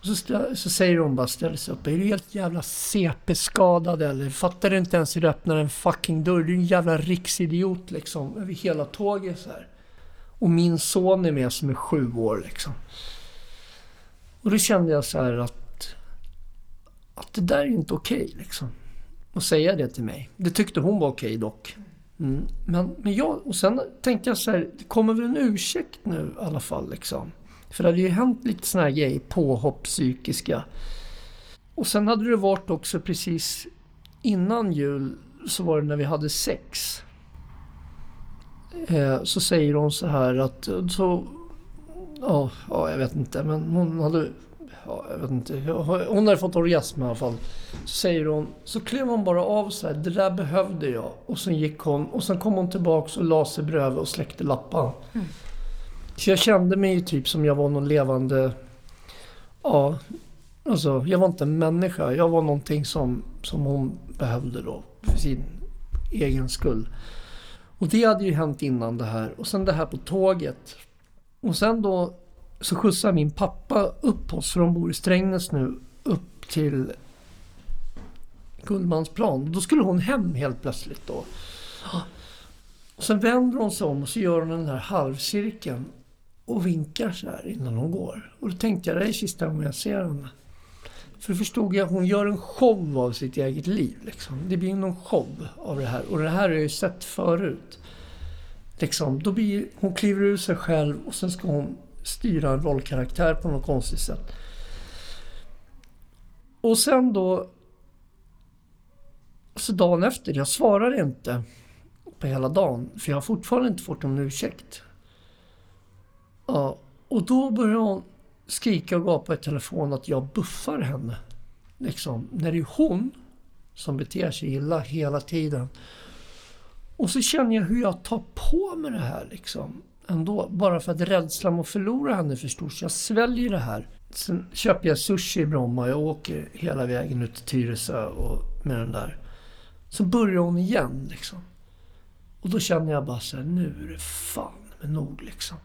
Så, så säger hon bara, ställer sig upp. Är du helt jävla CP-skadad eller? Fattar du inte ens hur du öppnar en fucking dörr? Du är en jävla riksidiot liksom. Över hela tåget så här. Och min son är med som är sju år liksom. Och då kände jag så här att, att det där är inte okej okay, liksom. Att säga det till mig. Det tyckte hon var okej okay, dock. Mm. Men, men jag, och sen tänkte jag så här, det kommer väl en ursäkt nu i alla fall liksom. För det hade ju hänt lite såna här grejer, påhopp, psykiska. Och sen hade det varit också precis innan jul så var det när vi hade sex. Eh, så säger hon så här att så, ja, ja, jag vet inte, men hon hade jag vet inte. Hon hade fått orgasm i alla fall. Så säger hon, så klev hon bara av så här, det där behövde jag. Och sen gick hon och sen kom hon tillbaks och la sig bredvid och släckte lappan. Mm. Så jag kände mig ju typ som jag var någon levande, ja, alltså jag var inte en människa. Jag var någonting som, som hon behövde då för sin egen skull. Och det hade ju hänt innan det här. Och sen det här på tåget. Och sen då så skjutsar min pappa upp oss, för de bor i Strängnäs nu, upp till Gullmansplan. Då skulle hon hem helt plötsligt då. Och sen vänder hon sig om och så gör hon den här halvcirkeln och vinkar så här innan hon går. Och då tänkte jag, det är sista gången jag ser henne. För då förstod jag att hon gör en show av sitt eget liv. Liksom. Det blir någon show av det här. Och det här har jag ju sett förut. Liksom, då blir, hon kliver ur sig själv och sen ska hon styra en rollkaraktär på något konstigt sätt. Och sen då... Så dagen efter, jag svarar inte på hela dagen. För jag har fortfarande inte fått någon ursäkt. Ja, och då börjar hon skrika och gapa i telefon att jag buffar henne. Liksom, när det är hon som beter sig illa hela tiden. Och så känner jag hur jag tar på mig det här liksom ändå. Bara för att rädslan att förlora henne är för stor. Så jag sväljer det här. Sen köper jag sushi i Bromma. Jag åker hela vägen ut till Tyresö och med den där. Så börjar hon igen liksom. Och då känner jag bara så här, nu är det fan med nog liksom.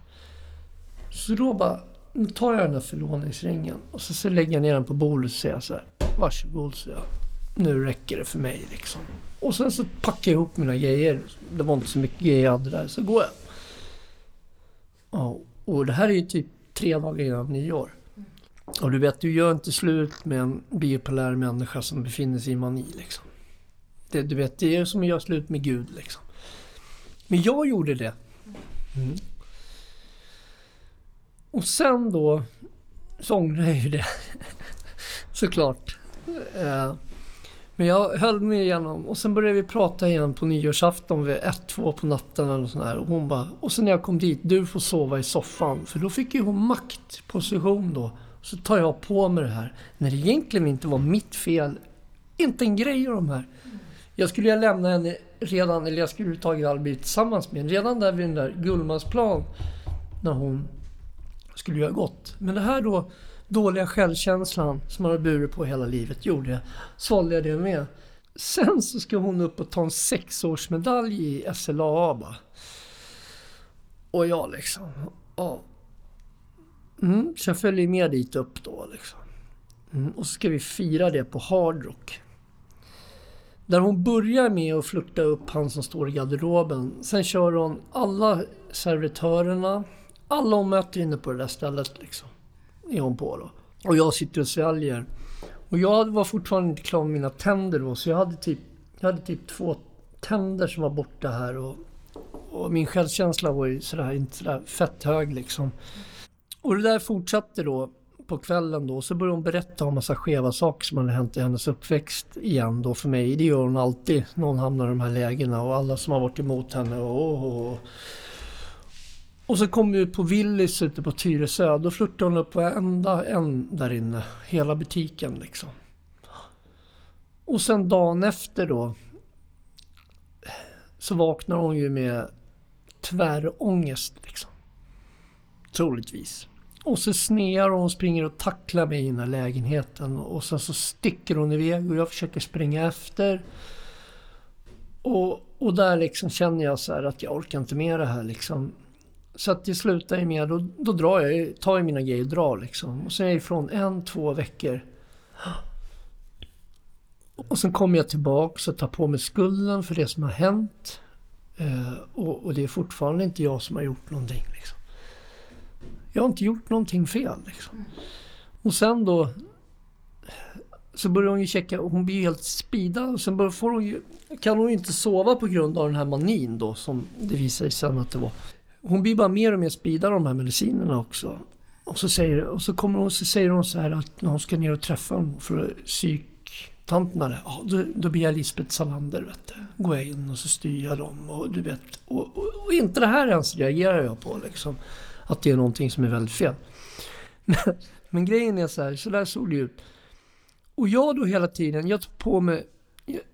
Så då bara, nu tar jag den där förlåningsringen och så, så lägger jag ner den på bordet och säger så här, varsågod så jag. Nu räcker det för mig liksom. Och sen så packar jag ihop mina grejer. Det var inte så mycket grejer jag hade där. Så går jag. Ja, och det här är ju typ tre dagar innan nyår. Och du vet, du gör inte slut med en bipolär människa som befinner sig i mani liksom. Det, du vet, det är som att göra slut med Gud liksom. Men jag gjorde det. Mm. Och sen då så ångrar jag ju det. Såklart. Men jag höll mig igenom och sen började vi prata igen på nyårsafton vid ett, två på natten eller sån här. Och hon bara, och sen när jag kom dit, du får sova i soffan. För då fick ju hon maktposition då. Så tar jag på mig det här. När det egentligen inte var mitt fel. Inte en grej av de här. Jag skulle ju lämna henne redan, eller jag skulle överhuvudtaget aldrig bli tillsammans med henne. Redan där vid den där Gullmansplan. När hon skulle ju ha gått. Men det här då dåliga självkänslan som man har burit på hela livet gjorde jag. Svalde jag det med. Sen så ska hon upp och ta en sexårsmedalj i SLAA bara. Och jag liksom, ja. Mm, så jag följer med dit upp då liksom. Mm, och så ska vi fira det på Hard Rock. Där hon börjar med att flirta upp han som står i garderoben. Sen kör hon alla servitörerna, alla hon möter inne på det där stället liksom. Är hon på då. Och jag sitter och sväljer. Och jag var fortfarande inte klar med mina tänder då, så jag hade typ, jag hade typ två tänder som var borta här. Och, och min självkänsla var ju sådär, inte sådär fett hög liksom. Och det där fortsatte då på kvällen då. Så började hon berätta om massa skeva saker som hade hänt i hennes uppväxt igen då för mig. Det gör hon alltid när hon hamnar i de här lägena och alla som har varit emot henne. Och, och, och och så kom vi ut på Willys ute på Tyresö. Då flörtade hon upp varenda en där inne. Hela butiken liksom. Och sen dagen efter då så vaknar hon ju med tvärångest liksom. Troligtvis. Och så snear hon och springer och tacklar mig i den här lägenheten. Och sen så sticker hon iväg och jag försöker springa efter. Och, och där liksom känner jag så att jag orkar inte med det här liksom. Så att det slutar ju med, då, då drar jag, tar jag mina grejer och drar liksom. Och sen är jag ifrån en, två veckor. Och sen kommer jag tillbaka och tar på mig skulden för det som har hänt. Eh, och, och, det är fortfarande inte jag som har gjort någonting. Liksom. Jag har inte gjort någonting fel. Liksom. Och sen då så börjar hon ju checka och hon blir helt speedad. Och sen börjar, får hon ju, kan hon ju inte sova på grund av den här manin då som det visar sig sen att det var. Hon blir bara mer och mer speedad av de här medicinerna också. Och så, säger, och så, kommer hon, så säger hon så här att när hon ska ner och träffa honom för psyktanterna där. Ja, då, då blir jag Lisbeth Salander. Vet du. Går jag in och så styr jag dem. Och, du vet, och, och, och inte det här ens reagerar jag på liksom att det är någonting som är väldigt fel. Men, men grejen är så här, så där såg det ut. Och jag då hela tiden, jag tog på mig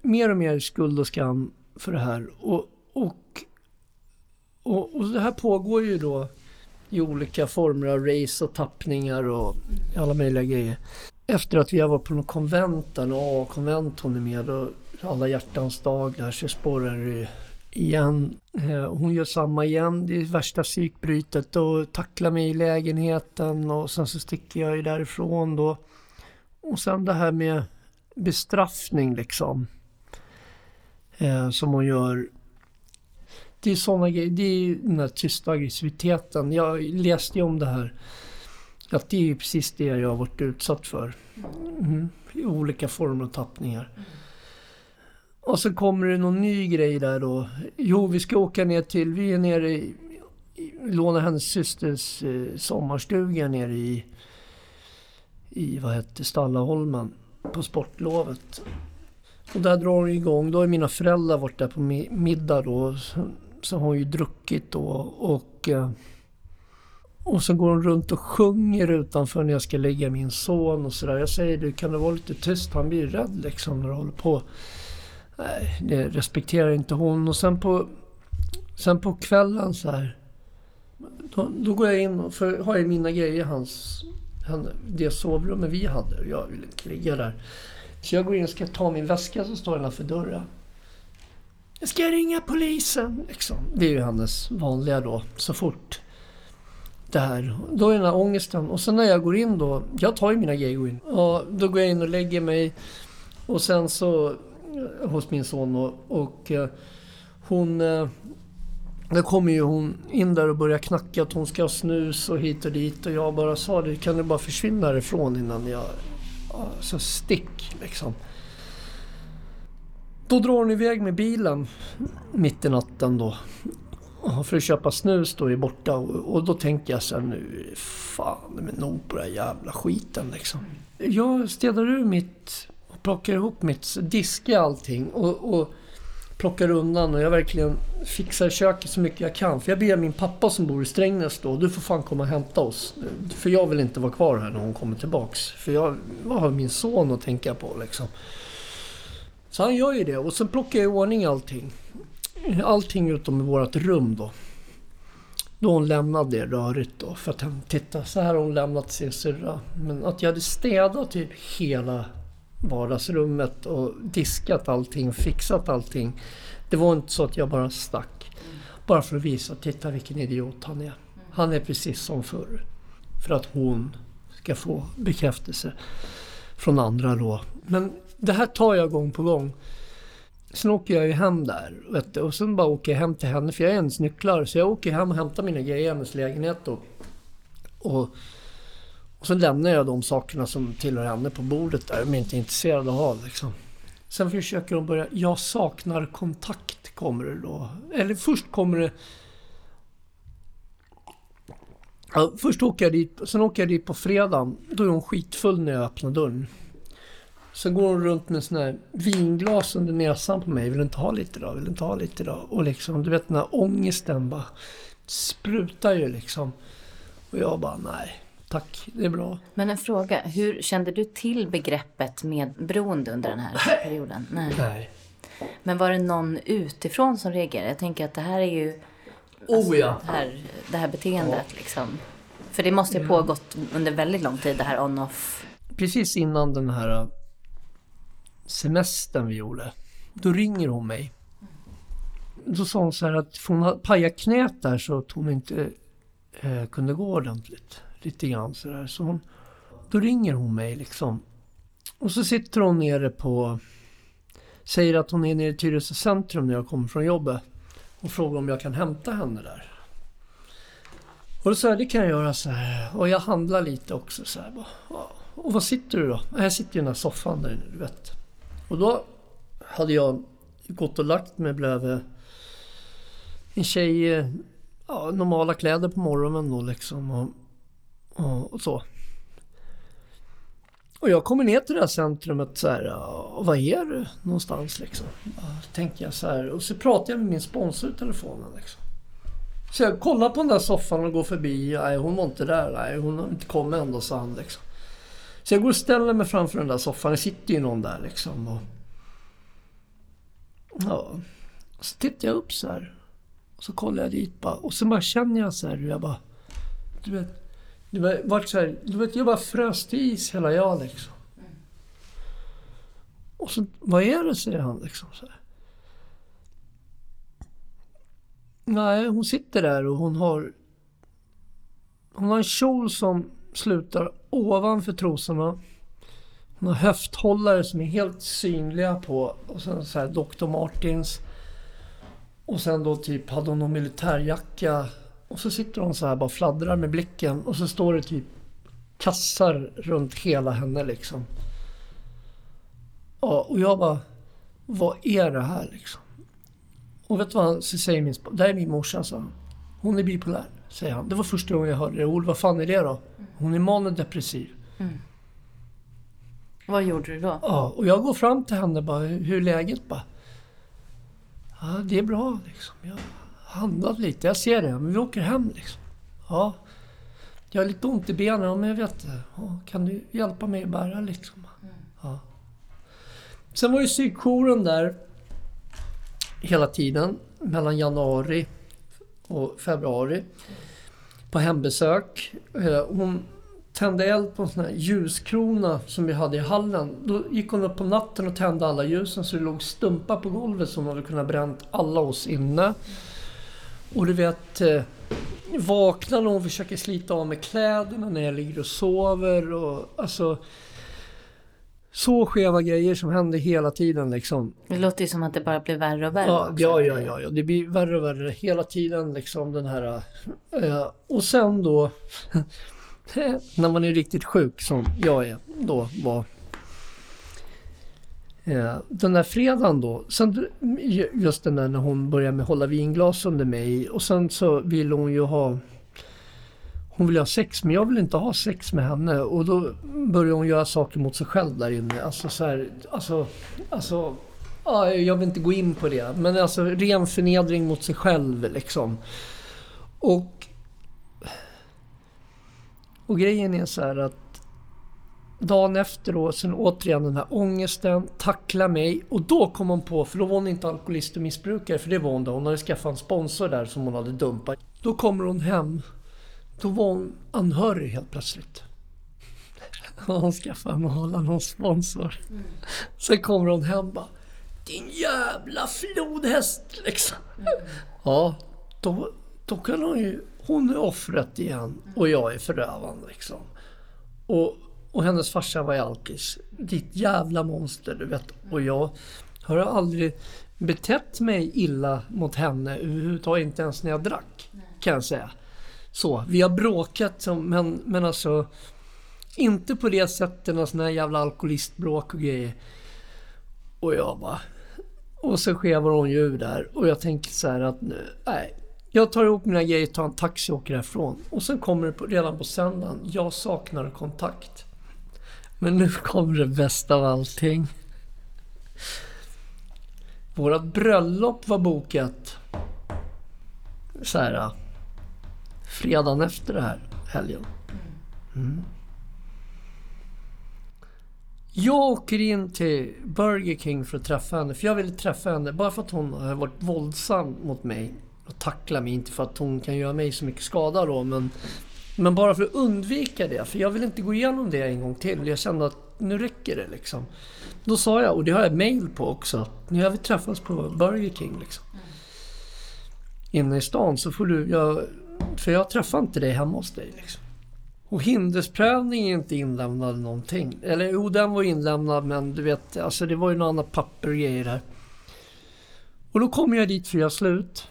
mer och mer skuld och skam för det här. Och, och, och, och det här pågår ju då i olika former av race och tappningar och alla möjliga grejer. Efter att vi har varit på något konvent där, något A-konvent hon är med och alla hjärtans dag där så spårar det igen. Eh, hon gör samma igen, det är värsta psykbrytet och tacklar mig i lägenheten och sen så sticker jag ju därifrån då. Och sen det här med bestraffning liksom. Eh, som hon gör. Det är sådana grejer, det är den här tysta aggressiviteten. Jag läste ju om det här. Att det är precis det jag har varit utsatt för. Mm. I olika former av tappningar. Och så kommer det någon ny grej där då. Jo, vi ska åka ner till, vi är nere i, lånar hennes systers eh, sommarstuga nere i, i vad hette Stallaholmen på sportlovet. Och där drar hon igång. Då har mina föräldrar varit där på middag då. Så, har hon ju druckit då och eh, och så går hon runt och sjunger utanför när jag ska lägga min son och sådär. Jag säger du kan du vara lite tyst? Han blir rädd liksom när du håller på. Nej, det respekterar inte hon. Och sen på, sen på kvällen så här. Då, då går jag in och för, har jag mina grejer i hans, det sovrummet vi hade. Jag vill inte ligga där. Så jag går in och ska ta min väska som står innanför dörren. Jag ska ringa polisen. Liksom. Det är ju hennes vanliga då, så fort det här. Då är den här ångesten. Och sen när jag går in då, jag tar ju mina grejer och går in. Och då går jag in och lägger mig. Och sen så eh, hos min son och, och hon... Eh, då kommer ju hon in där och börjar knacka att hon ska ha snus och hit och dit och jag bara sa det, kan du bara försvinna härifrån innan jag... Så stick liksom. Då drar hon iväg med bilen mitt i natten då. För att köpa snus då är borta och, och då tänker jag så här nu, fan men nog på den här jävla skiten liksom. Jag städar ur mitt plockar ihop mitt, diskar allting och, och plockar undan och jag verkligen fixar köket så mycket jag kan. För jag ber min pappa som bor i Strängnäs då, du får fan komma och hämta oss. För jag vill inte vara kvar här när hon kommer tillbaks. För jag, jag har min son att tänka på liksom. Så han gör ju det och sen plockar jag i ordning allting. Allting utom i vårt rum då. Då hon lämnade det rörigt då. För att titta, så här har hon lämnat sin syrra. Men att jag hade städat typ hela vardagsrummet och diskat allting, fixat allting. Det var inte så att jag bara stack. Bara för att visa, titta vilken idiot han är. Han är precis som förr. För att hon ska få bekräftelse från andra då. Men det här tar jag gång på gång. sen åker jag ju hem där. Vet du, och sen bara åker jag hem till henne, för jag är hennes nycklar. Så jag åker hem och hämtar mina grejer i hennes lägenhet. Och, och, och sen lämnar jag de sakerna som tillhör henne på bordet där. De är inte intresserade av liksom. Sen försöker de börja, jag saknar kontakt kommer det då. Eller först kommer det Ja, först åker jag dit, sen åker jag dit på fredagen. Då är hon skitfull när jag öppnar dörren. Sen går hon runt med sån här vinglas under näsan på mig. Vill du inte ha lite då? Vill du inte ha lite då? Och liksom, du vet den här ångesten bara sprutar ju liksom. Och jag bara, nej, tack, det är bra. Men en fråga, hur kände du till begreppet medberoende under den här perioden? Nej. Nej. Men var det någon utifrån som reagerade? Jag tänker att det här är ju Oh ja. det här, det här beteendet liksom. För det måste ju pågått under väldigt lång tid, det här on-off. Precis innan den här semestern vi gjorde. Då ringer hon mig. Då sa hon så här att för hon hade pajat knät där så att hon inte eh, kunde gå ordentligt. Lite grann sådär. Så hon, då ringer hon mig liksom. Och så sitter hon nere på... Säger att hon är nere i Tyresö centrum när jag kommer från jobbet. Och frågar om jag kan hämta henne där. Och då sa jag, det kan jag göra så här. Och jag handlar lite också så här. bara, Och var sitter du då? Jag sitter i den här soffan där du vet. Och då hade jag gått och lagt mig bredvid en tjej i ja, normala kläder på morgonen då liksom. Och, och, och så. Och jag kommer ner till det här centrumet så här. och Vad är du någonstans liksom? Ja, tänker jag så här. Och så pratar jag med min sponsor i telefonen liksom. Så jag kollar på den där soffan och går förbi. Nej, hon var inte där. Nej, hon har inte kommit ändå, sa han liksom. Så jag går och ställer mig framför den där soffan. Det sitter ju någon där liksom. Och, ja. Så tittar jag upp så här. Och så kollar jag dit bara. Och så bara känner jag så här. hur Jag bara... Du vet. Det var, vart så här, du vet, jag bara frös till is hela jag liksom. Och så, vad är det? säger han liksom. Så här. Nej, hon sitter där och hon har... Hon har en kjol som slutar ovanför trosorna. Hon har höfthållare som är helt synliga på. Och sen så här Dr. Martins. Och sen då typ hade hon någon militärjacka. Och så sitter hon så här bara fladdrar med blicken. Och så står det typ kassar runt hela henne liksom. Ja, och jag bara... Vad är det här liksom? Och vet du vad han säger min Det här är min morsa, sa han. Hon är bipolär, säger han. Det var första gången jag hörde det. Ol, vad fan är det då? Hon är manodepressiv. Vad gjorde du då? Ja, och jag går fram till henne bara, hur är läget? Bara, ja, det är bra liksom. Jag har handlat lite, jag ser det. Men vi åker hem liksom. Ja, jag har lite ont i benen, men jag vet det. Ja, kan du hjälpa mig att bära liksom? Ja. Sen var ju psykjouren där hela tiden, mellan januari och februari. På hembesök. Eh, hon tände eld på en sån här ljuskrona som vi hade i hallen. Då gick hon upp på natten och tände alla ljusen så det låg stumpar på golvet som hade kunnat bränt alla oss inne. Och du vet, eh, vaknar när hon försöker slita av med kläderna när jag ligger och sover och alltså... Så skeva grejer som händer hela tiden liksom. Det låter ju som att det bara blir värre och värre Ja, ja, ja, ja, ja. Det blir värre och värre hela tiden liksom den här... eh, och sen då... när man är riktigt sjuk som jag är då var... eh, den där fredagen då, sen just den där när hon började med hålla vinglas under mig och sen så ville hon ju ha hon vill ha sex men jag vill inte ha sex med henne och då börjar hon göra saker mot sig själv där inne. Alltså så här, alltså, alltså ja, jag vill inte gå in på det men alltså ren förnedring mot sig själv liksom. Och och grejen är så här att dagen efter då, sen återigen den här ångesten, tackla mig och då kom hon på, för då var hon inte alkoholist och missbrukare, för det var hon då. Hon hade skaffat en sponsor där som hon hade dumpat. Då kommer hon hem. Då var hon anhörig helt plötsligt. Hon skaffade en Arlan någon sponsor. Sen kommer hon hem bara Din jävla flodhäst liksom. Ja, då, då kan hon ju... Hon är offret igen och jag är förövaren liksom. Och, och hennes farsa var alkis. Ditt jävla monster, du vet. Och jag har aldrig betett mig illa mot henne överhuvudtaget, inte ens när jag drack. Kan jag säga. Så, vi har bråkat men, men alltså inte på det sättet, någon sån här jävla alkoholistbråk och grejer. Och jag bara... Och så skevar hon ju ur där och jag tänker så här att nu, nej. Jag tar ihop mina grejer, tar en taxi och åker härifrån. Och sen kommer det på, redan på söndagen, jag saknar kontakt. Men nu kommer det bästa av allting. Vårat bröllop var bokat så här fredagen efter det här helgen. Mm. Jag åker in till Burger King för att träffa henne. För jag ville träffa henne bara för att hon har varit våldsam mot mig. Och tackla mig. Inte för att hon kan göra mig så mycket skada då. Men, men bara för att undvika det. För jag vill inte gå igenom det en gång till. Jag kände att nu räcker det liksom. Då sa jag, och det har jag mail på också. Nu har vi träffats på Burger King liksom. Inne i stan så får du, jag, för jag träffar inte dig hemma hos dig liksom. Och hindersprövning är inte inlämnad någonting. Eller jo, den var inlämnad men du vet, alltså det var ju något annat papper och grejer där. Och då kommer jag dit för jag slut.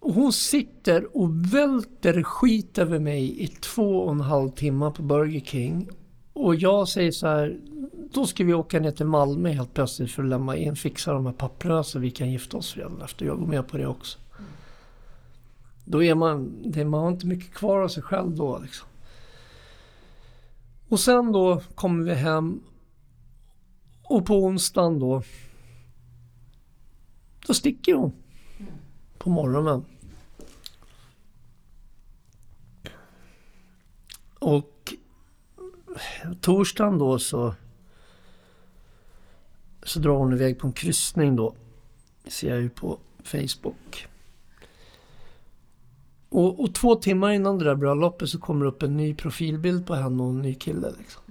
Och hon sitter och välter skit över mig i två och en halv timme på Burger King. Och jag säger så här, då ska vi åka ner till Malmö helt plötsligt för att lämna in, fixa de här papperna så vi kan gifta oss redan efter. Jag går med på det också. Då är man, det, man har inte mycket kvar av sig själv då liksom. Och sen då kommer vi hem och på onsdagen då då sticker hon på morgonen. Och torsdagen då så så drar hon iväg på en kryssning då. Det ser jag ju på Facebook. Och, och, två timmar innan det där bröllopet så kommer det upp en ny profilbild på henne och en ny kille. Liksom.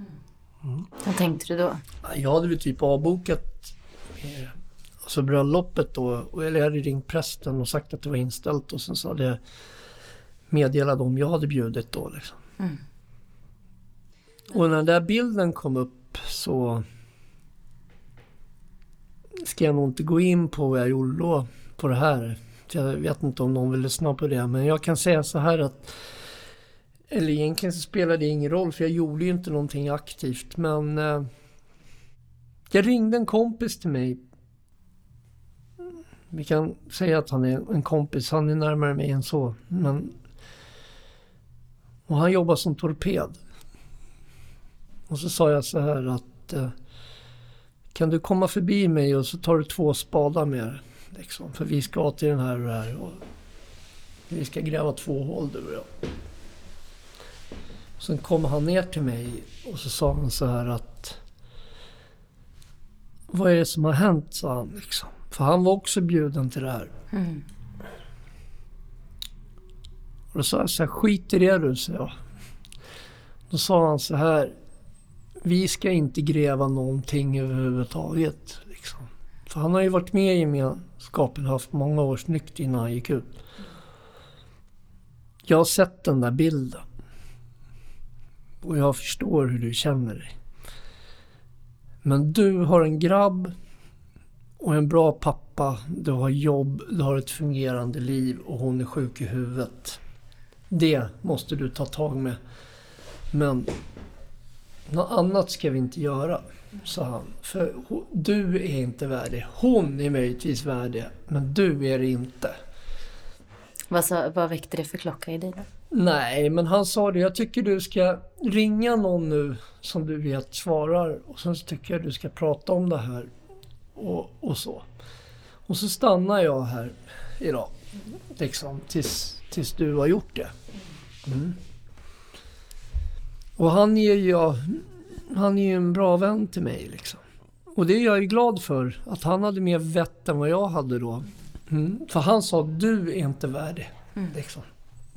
Mm. Vad tänkte du då? Jag hade väl typ avbokat eh, alltså bröllopet då. Eller jag hade ringt prästen och sagt att det var inställt och sen så hade jag meddelat om jag hade bjudit då. Liksom. Mm. Och när den där bilden kom upp så ska jag nog inte gå in på vad jag gjorde då på det här. Jag vet inte om någon vill lyssna på det men jag kan säga så här att eller egentligen så spelar det ingen roll för jag gjorde ju inte någonting aktivt men eh, jag ringde en kompis till mig. Vi kan säga att han är en kompis, han är närmare mig än så. Men, och han jobbar som torped. Och så sa jag så här att eh, kan du komma förbi mig och så tar du två spadar med dig? Liksom, för vi ska till den här och här. Och vi ska gräva två hål du och jag. Sen kom han ner till mig och så sa han så här att Vad är det som har hänt? sa han liksom. För han var också bjuden till det här. Mm. Och då sa jag så här, skit i det du, sa jag. Då sa han så här, vi ska inte gräva någonting överhuvudtaget. Liksom. För han har ju varit med i gemenskapen och haft många års nykt innan han gick ut. Jag har sett den där bilden. Och jag förstår hur du känner dig. Men du har en grabb och en bra pappa. Du har jobb, du har ett fungerande liv och hon är sjuk i huvudet. Det måste du ta tag med. Men något annat ska vi inte göra, sa han. För du är inte värdig. Hon är möjligtvis värdig, men du är det inte. Vad, sa, vad väckte det för klocka i dig då? Nej, men han sa det. Jag tycker du ska ringa någon nu som du vet svarar. Och sen tycker jag du ska prata om det här. Och, och så. Och så stannar jag här idag. Liksom tills, tills du har gjort det. Mm. Och han är ju, han är ju en bra vän till mig liksom. Och det är jag ju glad för. Att han hade mer vett än vad jag hade då. Mm. För han sa, du är inte värdig. Mm. Liksom.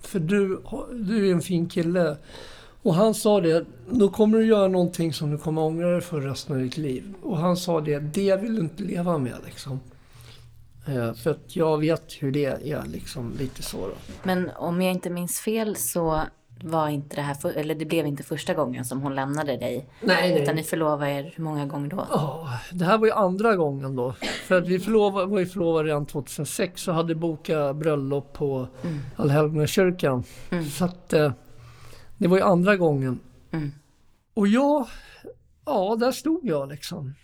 För du, du är en fin kille. Och han sa det, då kommer du göra någonting som du kommer ångra dig för resten av ditt liv. Och han sa det, det vill du inte leva med liksom. Eh, för att jag vet hur det är liksom, lite så då. Men om jag inte minns fel så var inte det här, för, eller det blev inte första gången som hon lämnade dig. Nej, nej. Utan ni förlovade er hur många gånger då? Ja, det här var ju andra gången då. För att vi förlovade, var ju förlovade redan 2006 och hade bokat bröllop på Mm. Allhelgonakyrkan. Mm. Så att eh, det var ju andra gången. Mm. Och jag, ja där stod jag liksom.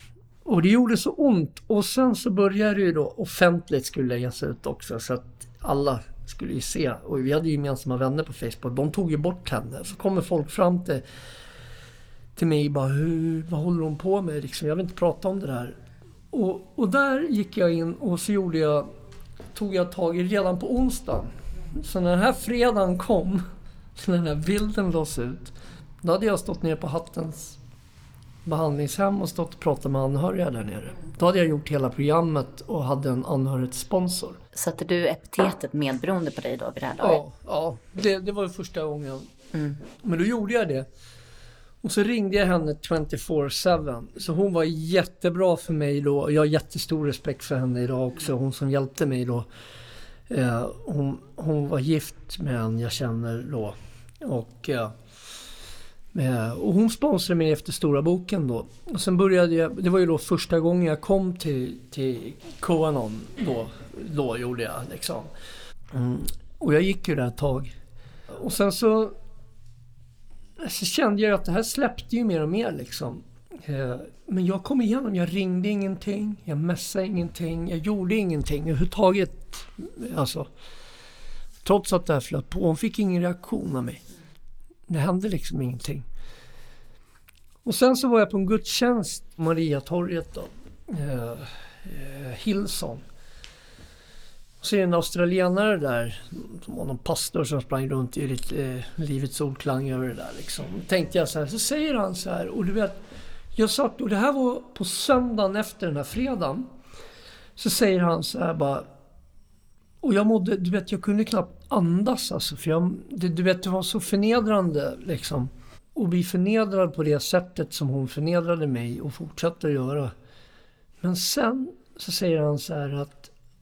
Och det gjorde så ont. Och sen så började det ju då offentligt skulle läggas ut också så att alla skulle ju se. Och vi hade ju gemensamma vänner på Facebook. De tog ju bort henne. Så kommer folk fram till, till mig och bara Hur, vad håller hon på med liksom? Jag vill inte prata om det där. Och, och där gick jag in och så gjorde jag, tog jag tag i redan på onsdagen. Så när den här fredagen kom, när den här bilden lades ut. Då hade jag stått nere på Hattens behandlingshem och stått och pratat med anhöriga där nere. Då hade jag gjort hela programmet och hade en anhörigsponsor. Satte du epitetet medberoende på dig då vid det här laget? Ja, ja det, det var ju första gången. Mm. Men då gjorde jag det. Och så ringde jag henne 24-7. Så hon var jättebra för mig då. Jag har jättestor respekt för henne idag också. Hon som hjälpte mig då. Eh, hon, hon var gift med en jag känner då. Och, eh, eh, och hon sponsrade mig efter Stora Boken då. Och sen började jag, det var ju då första gången jag kom till, till Qanon då. Då gjorde jag liksom. Mm. Och jag gick ju där ett tag. Och sen så, så kände jag att det här släppte ju mer och mer liksom. Eh, men jag kom igenom, jag ringde ingenting, jag messade ingenting, jag gjorde ingenting överhuvudtaget. Alltså, trots att det här flöt på. Hon fick ingen reaktion av mig. Det hände liksom ingenting. Och sen så var jag på en gudstjänst på Mariatorget då. Eh, eh, Hillsong. Och så är det en australienare där, som var någon pastor som sprang runt i lite, eh, livets ordklang över det där liksom. Tänkte jag så här, så säger han så här, och du vet, jag satt, och det här var på söndagen efter den här fredagen. Så säger han så här bara, och jag mådde, du vet, jag kunde knappt andas alltså, för jag, det, du vet, det var så förnedrande liksom. Och bli förnedrad på det sättet som hon förnedrade mig och fortsatte att göra. Men sen så säger han så här att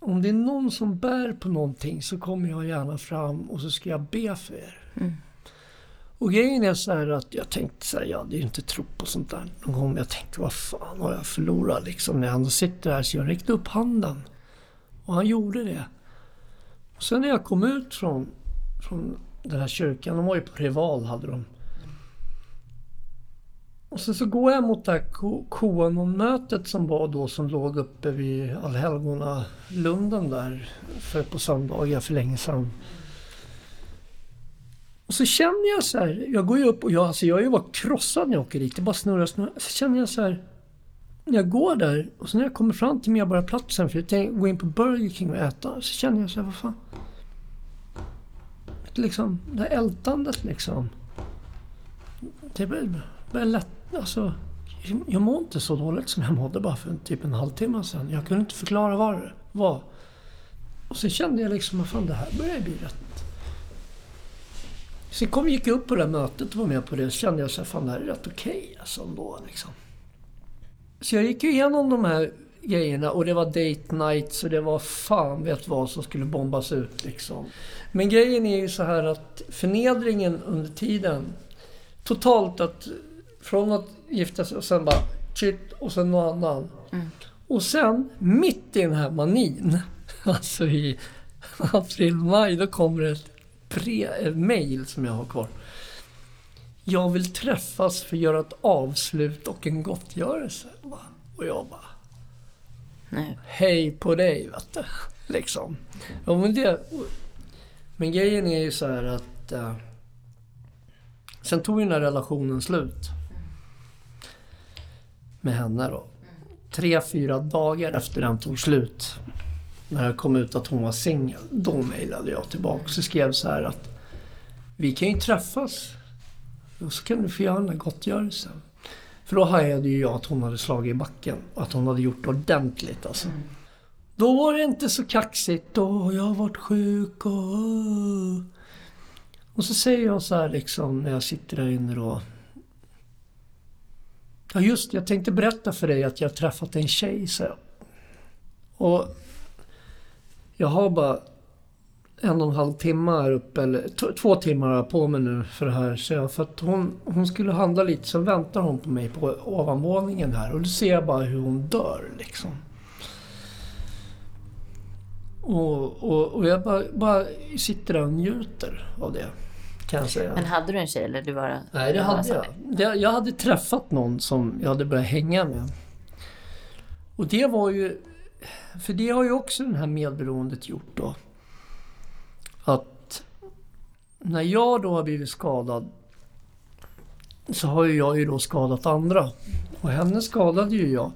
om det är någon som bär på någonting så kommer jag gärna fram och så ska jag be för er. Mm. Och grejen är så här att jag tänkte så här, jag hade ju inte tro på sånt där någon gång. Jag tänkte, vad fan har jag förlorat liksom när jag ändå sitter här? Så jag räckte upp handen. Och han gjorde det. Och sen när jag kom ut från, från den här kyrkan, de var ju på Rival hade de. Och sen så går jag mot det här Koanon-mötet som var då som låg uppe vid Allhelgona-lunden där för på söndagar för länge sedan. Och så känner jag så här, jag går ju upp och jag, alltså jag är ju bara krossad när jag åker dit. Det bara snurrar, och snurrar. Så känner jag så här, när jag går där och så när jag kommer fram till Medborgarplatsen för jag tänkte gå in på Burger King och äta. Så känner jag så här, vad fan. Liksom, det här ältandet liksom. Det börjar, lätta alltså. Jag mår inte så dåligt som jag mådde bara för typ en halvtimme sedan. Jag kunde inte förklara vad det var. Och så kände jag liksom, att fan det här börjar bli rätt Sen kom, gick jag upp på det där mötet och var med på det. Så kände jag att fan det här är rätt okej okay, alltså ändå liksom. Så jag gick igenom de här grejerna och det var date nights och det var fan vet vad som skulle bombas ut liksom. Men grejen är ju så här att förnedringen under tiden, totalt att från att gifta sig och sen bara shit och sen någon annan. Mm. Och sen mitt i den här manin, alltså i april, maj, då kommer det ett mail som jag har kvar. Jag vill träffas för att göra ett avslut och en gottgörelse. Och jag bara... Nej. Hej på dig, vet du. Liksom. Ja, men, det, men grejen är ju så här att... Uh, sen tog ju den här relationen slut. Med henne då. Tre, fyra dagar efter den tog slut när det kom ut att hon var singel, då mejlade jag tillbaka och skrev så här att vi kan ju träffas och så kan du få göra den här gottgörelsen. För då hajade ju jag att hon hade slagit i backen och att hon hade gjort ordentligt alltså. Mm. Då var det inte så kaxigt och jag har varit sjuk och... Och så säger jag så här liksom när jag sitter där inne då. Ja just jag tänkte berätta för dig att jag har träffat en tjej, så jag. Och jag har bara en och en halv timme här uppe, eller två timmar har jag på mig nu för det här. Så jag, för att hon, hon skulle handla lite, så väntar hon på mig på ovanvåningen här och då ser jag bara hur hon dör liksom. Och, och, och jag bara, bara sitter där och njuter av det. Kan jag säga. Men hade du en tjej eller du bara... Nej, det hade jag. Det, jag hade träffat någon som jag hade börjat hänga med. Och det var ju... För det har ju också det här medberoendet gjort då. Att när jag då har blivit skadad så har ju jag ju då skadat andra. Och henne skadade ju jag.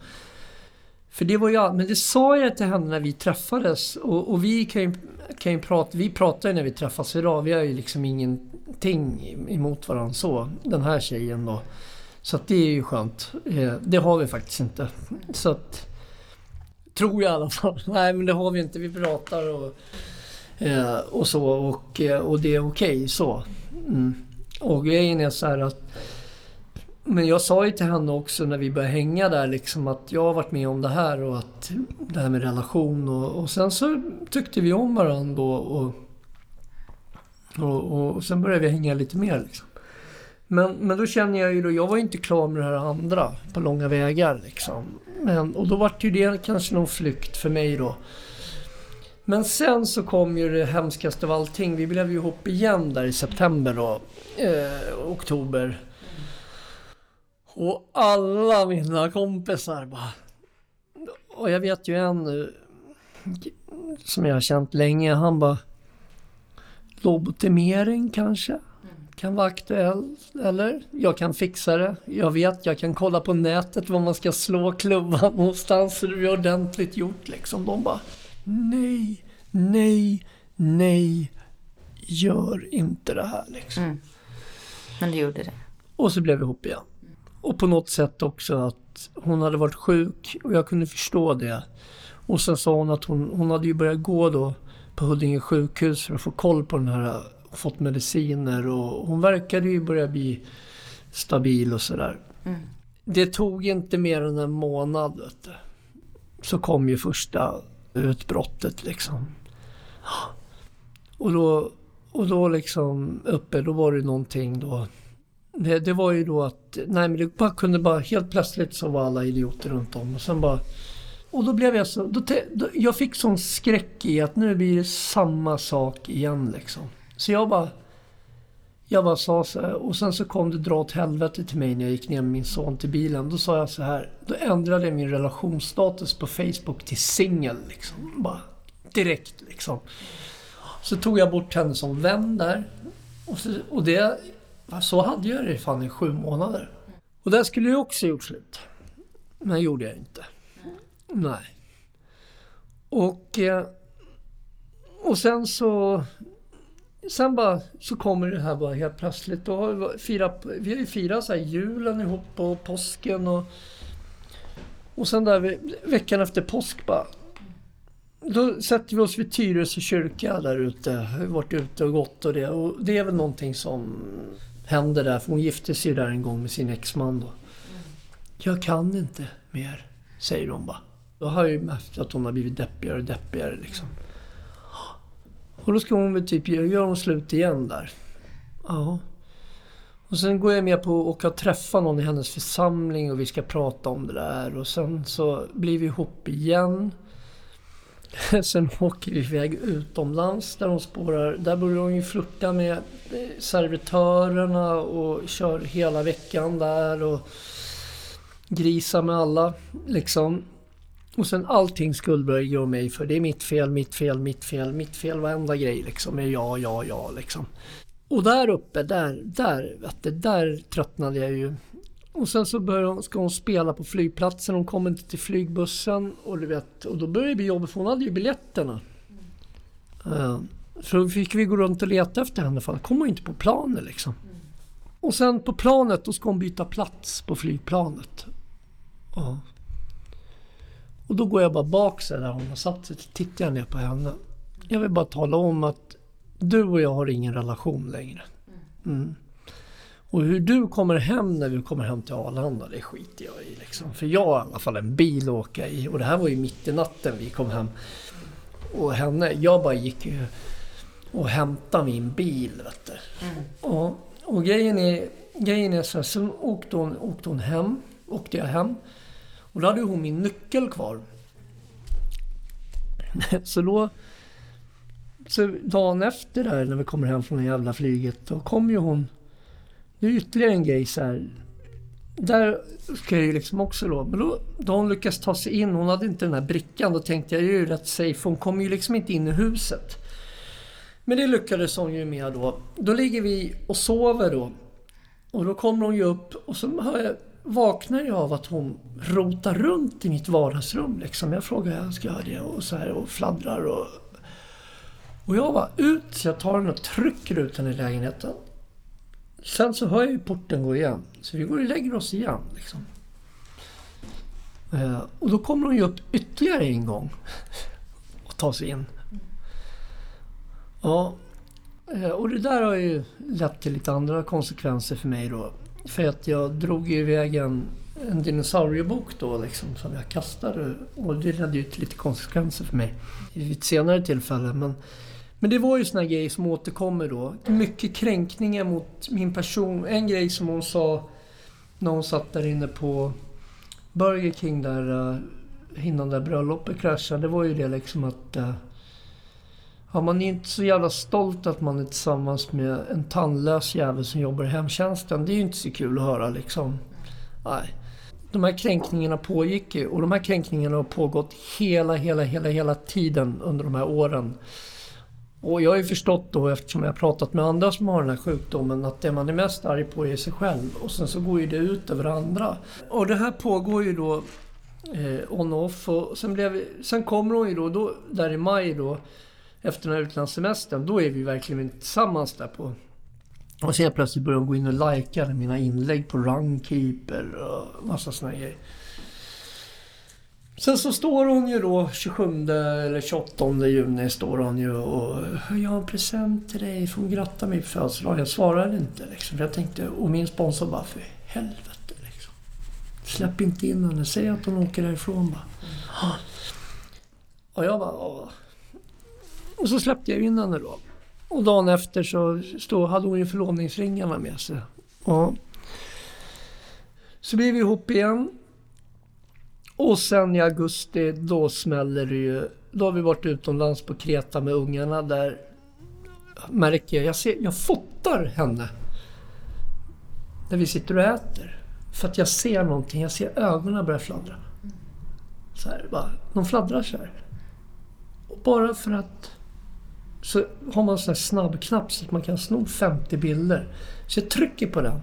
För det var ju, men det sa jag till henne när vi träffades och, och vi kan ju, kan ju prata, vi pratar ju när vi träffas idag, vi har ju liksom ingenting emot varandra så, den här tjejen då. Så att det är ju skönt. Eh, det har vi faktiskt inte. Så att, tror jag i alla fall. Nej men det har vi inte, vi pratar och, eh, och så och, eh, och det är okej okay, så. Mm. Och grejen är så här att men jag sa ju till henne också när vi började hänga där liksom att jag har varit med om det här och att det här med relation och, och sen så tyckte vi om varandra då och, och, och sen började vi hänga lite mer liksom. Men, men då känner jag ju då, jag var inte klar med det här andra på långa vägar liksom. Men, och då var det ju det kanske någon flykt för mig då. Men sen så kom ju det hemskaste av allting. Vi blev ju ihop igen där i september då. Eh, oktober. Och alla mina kompisar bara... Och jag vet ju en nu som jag har känt länge. Han bara... Lobotomering kanske? Kan vara aktuellt. Eller? Jag kan fixa det. Jag vet, jag kan kolla på nätet var man ska slå klubban någonstans. Så det blir ordentligt gjort liksom. De bara... Nej, nej, nej. Gör inte det här liksom. Mm. Men du gjorde det? Och så blev vi ihop igen. Och på något sätt också att hon hade varit sjuk och jag kunde förstå det. Och sen sa hon att hon, hon hade ju börjat gå då på Huddinge sjukhus för att få koll på den här och fått mediciner och hon verkade ju börja bli stabil och sådär. Mm. Det tog inte mer än en månad vet. Så kom ju första utbrottet liksom. Och då, och då liksom uppe, då var det någonting då det, det, var ju då att, nej men det bara kunde bara, helt plötsligt så var alla idioter runt om och sen bara och då blev jag så, då, då, jag fick sån skräck i att nu blir det samma sak igen liksom. Så jag bara, jag bara sa så här, och sen så kom det dra åt helvete till mig när jag gick ner med min son till bilen. Då sa jag så här, då ändrade jag min relationsstatus på Facebook till singel liksom. Bara direkt liksom. Så tog jag bort henne som vän där. Och, så, och det så hade jag det fan i sju månader. Och där skulle jag också gjort slut. Men det gjorde jag inte. Nej. Och, eh, och sen så... Sen bara så kommer det här bara helt plötsligt. Och fira, vi har ju firat så julen ihop och påsken och... Och sen där veckan efter påsk bara... Då sätter vi oss vid Tyresö kyrka där ute. Vi har varit ute och gått och det. Och det är väl någonting som hände där. För hon gifte sig där en gång med sin exman då. Mm. Jag kan inte mer, säger hon bara. Då har jag ju märkt att hon har blivit deppigare och deppigare liksom. Och då ska hon väl typ, gör hon slut igen där. Ja. Och sen går jag med på att åka och träffa någon i hennes församling och vi ska prata om det där. Och sen så blir vi ihop igen. Sen åker vi iväg utomlands där hon spårar. Där börjar hon ju flirta med eh, servitörerna och kör hela veckan där och grisar med alla liksom. Och sen allting skuldbelägger jag mig för. Det är mitt fel, mitt fel, mitt fel, mitt fel. Varenda grej liksom är ja, ja, ja liksom. Och där uppe, där, där, vet du, där tröttnade jag ju och sen så börjar, ska hon spela på flygplatsen. Hon kommer inte till flygbussen. Och, du vet, och då börjar det bli jobbigt för hon hade ju biljetterna. Mm. Uh, så då fick vi gå runt och leta efter henne för hon kom inte på planet liksom. Mm. Och sen på planet då ska hon byta plats på flygplanet. Uh. Och då går jag bara bak sig där hon har satt sig. Tittar jag ner på henne. Jag vill bara tala om att du och jag har ingen relation längre. Mm. Och hur du kommer hem när vi kommer hem till Arlanda, det skiter jag i. Liksom. För jag har i alla fall en bil att åka i. Och det här var ju mitt i natten vi kom hem. Och henne, jag bara gick ju och hämta min bil. Vet du. Och, och grejen är, grejen är så här, sen åkte hon, åkte hon hem, åkte jag hem. Och då hade hon min nyckel kvar. så då, så dagen efter där när vi kommer hem från det jävla flyget, då kom ju hon. Det är ytterligare en grej så här. Där ska jag ju liksom också då, men då, då hon lyckas ta sig in, hon hade inte den här brickan, då tänkte jag, jag är ju rätt safe, hon kommer ju liksom inte in i huset. Men det lyckades hon ju med då. Då ligger vi och sover då. Och då kommer hon ju upp och så hör jag, vaknar jag av att hon rotar runt i mitt vardagsrum. Liksom. Jag frågar, jag ska göra det och så här och fladdrar och... Och jag var ut, så jag tar henne och trycker ut henne i lägenheten. Sen så hör jag ju porten gå igen. Så vi går och lägger oss igen. Liksom. Eh, och då kommer hon ju upp ytterligare en gång och tar sig in. Ja, eh, och det där har ju lett till lite andra konsekvenser för mig då. För att jag drog ju iväg en, en dinosauriebok då liksom som jag kastade och det ledde ju till lite konsekvenser för mig vid ett senare tillfälle. Men, men det var ju såna grejer som återkommer då. Mycket kränkningar mot min person. En grej som hon sa när hon satt där inne på Burger King där eh, innan det bröllopet kraschade. Det var ju det liksom att uh, Ja, man är inte så jävla stolt att man är tillsammans med en tandlös jävel som jobbar i hemtjänsten. Det är ju inte så kul att höra liksom. Nej. De här kränkningarna pågick ju och de här kränkningarna har pågått hela, hela, hela, hela tiden under de här åren. Och jag har ju förstått då eftersom jag har pratat med andra som har den här sjukdomen att det man är mest arg på är sig själv och sen så går ju det ut över andra. Och det här pågår ju då eh, on-off och sen, blev, sen kommer hon ju då, då där i maj då efter den här utlandssemestern, då är vi verkligen tillsammans där på... Och så helt plötsligt börjar de gå in och likea mina inlägg på Runkeeper och massa såna grejer. Sen så står hon ju då 27 eller 28 juni står hon ju och jag har en present till dig, får hon gratta mig på födelsedagen? Jag svarade inte liksom. För jag tänkte, och min sponsor bara, för helvete liksom. Släpp inte in henne, säg att hon åker därifrån bara. Och jag bara, Åh. Och så släppte jag in henne då. Och dagen efter så stod, hade hon ju förlovningsringarna med sig. Ja. Så blev vi ihop igen. Och sen i augusti, då smäller det ju. Då har vi varit utomlands på Kreta med ungarna. Där märker jag, jag, ser, jag fotar henne. När vi sitter och äter. För att jag ser någonting, jag ser ögonen börja fladdra. Så här, bara, de fladdrar så här. Och bara för att så har man en sån här snabbknapp så att man kan sno 50 bilder. Så jag trycker på den.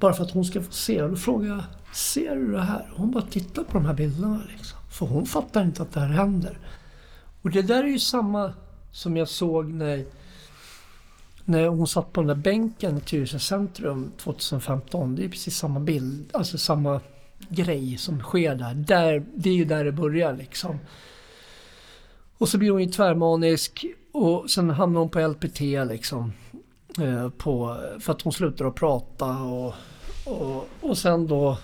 Bara för att hon ska få se. Och då frågar jag, ser du det här? Hon bara tittar på de här bilderna liksom. För hon fattar inte att det här händer. Och det där är ju samma som jag såg när, när hon satt på den där bänken i Tyresö centrum 2015. Det är precis samma bild, alltså samma grej som sker där. där det är ju där det börjar liksom. Och så blir hon ju tvärmanisk och sen hamnar hon på LPT liksom. Eh, på, för att hon slutar att prata och, och, och sen då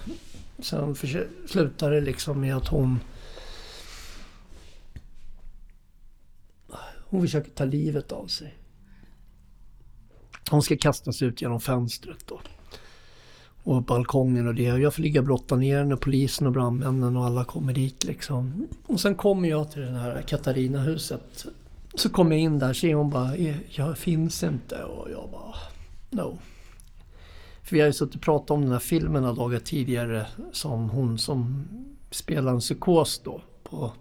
sen slutar det liksom med att hon hon försöker ta livet av sig. Hon ska kastas ut genom fönstret då och balkongen och det. Jag får ligga och brotta ner när polisen och brandmännen och alla kommer dit liksom. Och sen kommer jag till det här Katarina-huset. Så kommer jag in där, ser hon bara, eh, jag finns inte och jag bara, no. För vi har ju suttit och pratat om den här filmen några dagar tidigare som hon som spelar en psykos då. På.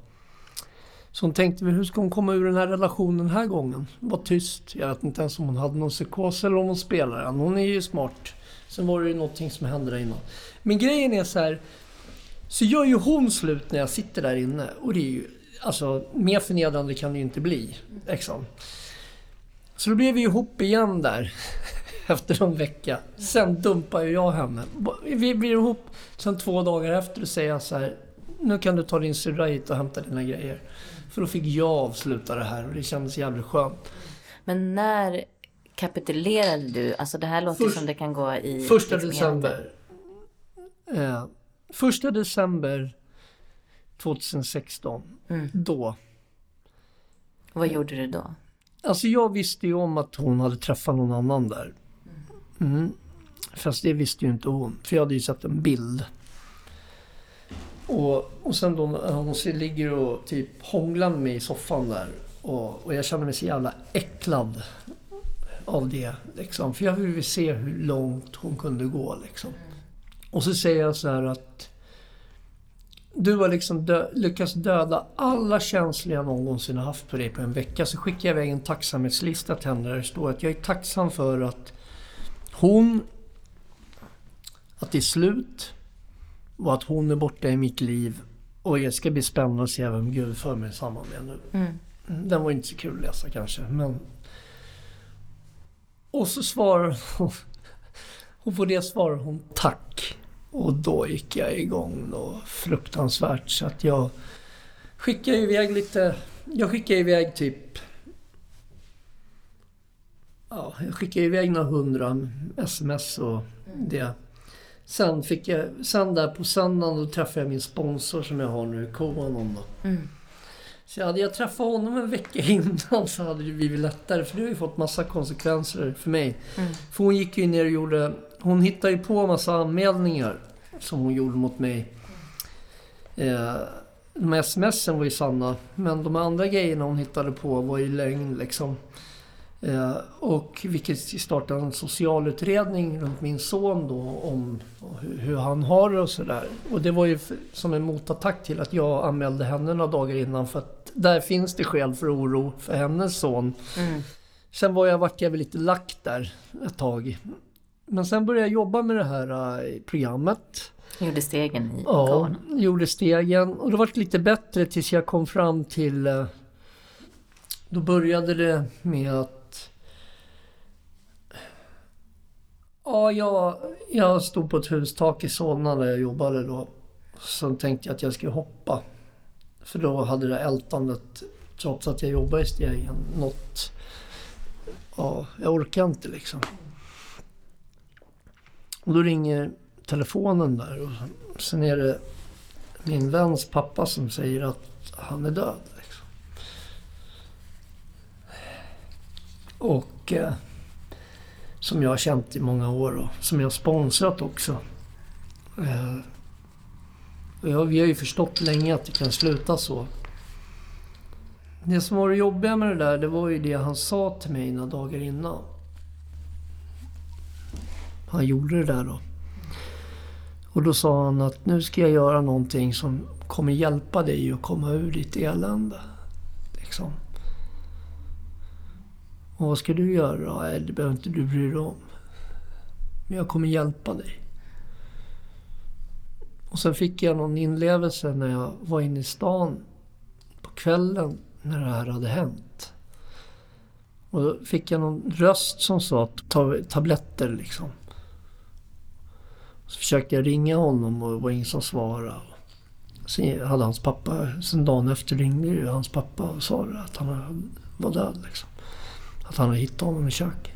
Så hon tänkte, hur ska hon komma ur den här relationen den här gången? Var tyst. Jag vet inte ens om hon hade någon psykos eller om hon spelar den. Hon är ju smart. Sen var det ju någonting som hände där innan. Men grejen är så här. Så gör ju hon slut när jag sitter där inne. Och det är ju... Alltså, mer förnedrande kan det ju inte bli. Liksom. Så då blev vi ihop igen där. Efter en vecka. Sen dumpar ju jag henne. Vi blir ihop. Sen två dagar efter säger jag så här. Nu kan du ta din syrra hit och hämta dina grejer. För då fick jag avsluta det här och det kändes jävligt skönt. Men när kapitulerade du? Alltså det här låter Först, som det kan gå i... Första liksom december. Eh, första december 2016. Mm. Då. Vad gjorde du då? Alltså jag visste ju om att hon hade träffat någon annan där. Mm. Fast det visste ju inte hon. För jag hade ju sett en bild. Och, och sen då när hon ligger och typ hånglar med mig i soffan där. Och, och jag känner mig så jävla äcklad av det. Liksom. För jag ville se hur långt hon kunde gå. Liksom. Och så säger jag så här att du har liksom dö lyckats döda alla känslor jag någonsin har haft på dig på en vecka. Så skickar jag iväg en tacksamhetslista till henne där det står att jag är tacksam för att hon... Att det är slut. Och att hon är borta i mitt liv. Och det ska bli spännande att se vem Gud för mig samman med nu. Mm. Den var inte så kul att läsa kanske, men... Och så svarar hon... Och på det svarar hon tack. Och då gick jag igång då fruktansvärt så att jag skickade iväg lite... Jag skickade iväg typ... Ja, jag skickade iväg några hundra sms och det. Sen fick jag... Sen där på söndagen då träffade jag min sponsor som jag har nu, Koanon då. Mm. Så hade jag träffat honom en vecka innan så hade det blivit lättare. För det har ju fått massa konsekvenser för mig. Mm. För hon gick ju ner och gjorde... Hon hittade ju på massa anmälningar som hon gjorde mot mig. Eh, de här smsen var ju sanna. Men de andra grejerna hon hittade på var ju lögn liksom. Eh, och vilket startade en socialutredning runt min son då om hur, han har det och sådär. Och det var ju som en motattack till att jag anmälde henne några dagar innan för att där finns det skäl för oro för hennes son. Mm. Sen var jag, vart jag väl lite lack där ett tag. Men sen började jag jobba med det här uh, programmet. Gjorde stegen i Ja, kanon. gjorde stegen. Och det var lite bättre tills jag kom fram till... Uh, då började det med att... Ja, jag, jag stod på ett hustak i Solna där jag jobbade då. Sen tänkte jag att jag skulle hoppa. För då hade det ältandet, trots att jag jobbade i stegen, nått... Ja, jag orkar inte liksom. Och då ringer telefonen där och sen är det min väns pappa som säger att han är död. Liksom. Och eh, som jag har känt i många år och som jag har sponsrat också. Eh, och vi har ju förstått länge att det kan sluta så. Det som var det jobbiga med det där, det var ju det han sa till mig några dagar innan han gjorde det där då. Och då sa han att nu ska jag göra någonting som kommer hjälpa dig att komma ur ditt elände. Liksom. Och vad ska du göra? Det behöver inte du bry dig om. Men jag kommer hjälpa dig. Och sen fick jag någon inlevelse när jag var inne i stan på kvällen när det här hade hänt. Och då fick jag någon röst som sa ta tabletter liksom. Så försökte jag ringa honom och det var ingen som svarade. Sen hade hans pappa, sen dagen efter ringde ju hans pappa och sa att han var död. Liksom. Att han hade hittat honom i köket.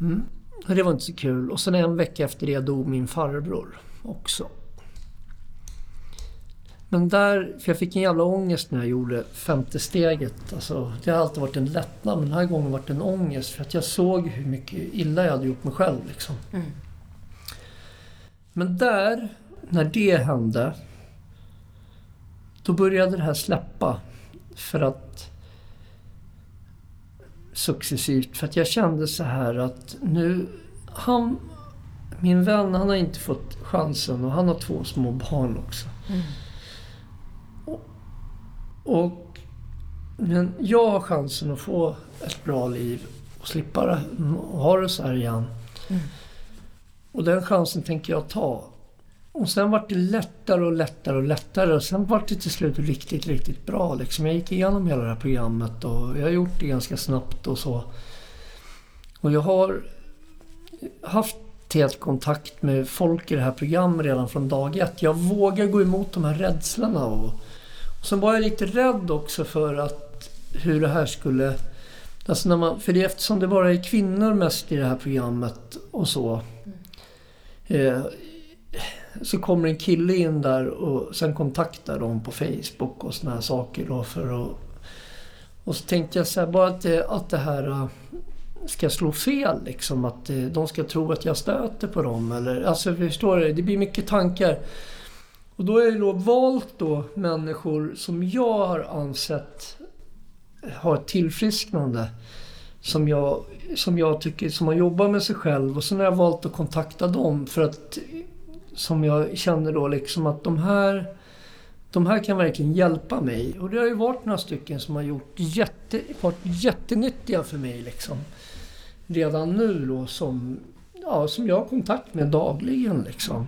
Mm. Det var inte så kul. Och sen en vecka efter det dog min farbror också. Men där, för jag fick en jävla ångest när jag gjorde femte steget. Alltså, det har alltid varit en lättnad men den här gången var det en ångest. För att jag såg hur mycket illa jag hade gjort mig själv. Liksom. Mm. Men där, när det hände, då började det här släppa. För att successivt, för att jag kände så här att nu, han, min vän, han har inte fått chansen och han har två små barn också. Mm. Och, och, men jag har chansen att få ett bra liv och slippa ha det så här igen. Mm. Och den chansen tänker jag ta. Och sen var det lättare och lättare och lättare och sen var det till slut riktigt, riktigt bra. Liksom. Jag gick igenom hela det här programmet och jag har gjort det ganska snabbt och så. Och jag har haft tät kontakt med folk i det här programmet redan från dag ett. Jag vågar gå emot de här rädslorna. Och, och sen var jag lite rädd också för att hur det här skulle... Alltså när man, för det, eftersom det bara är kvinnor mest i det här programmet och så. Eh, så kommer en kille in där och sen kontaktar de på Facebook och såna här saker då för att... Och så tänkte jag så här, bara att det, att det här äh, ska slå fel liksom. Att äh, de ska tro att jag stöter på dem. Eller, alltså förstår du? Det blir mycket tankar. Och då har jag då valt då människor som jag har ansett har ett tillfrisknande. Som jag, som jag tycker, som har jobbat med sig själv. Och sen har jag valt att kontakta dem för att som jag känner då liksom att de här de här kan verkligen hjälpa mig. Och det har ju varit några stycken som har gjort jätte, varit jättenyttiga för mig liksom. Redan nu då som, ja, som jag har kontakt med dagligen liksom.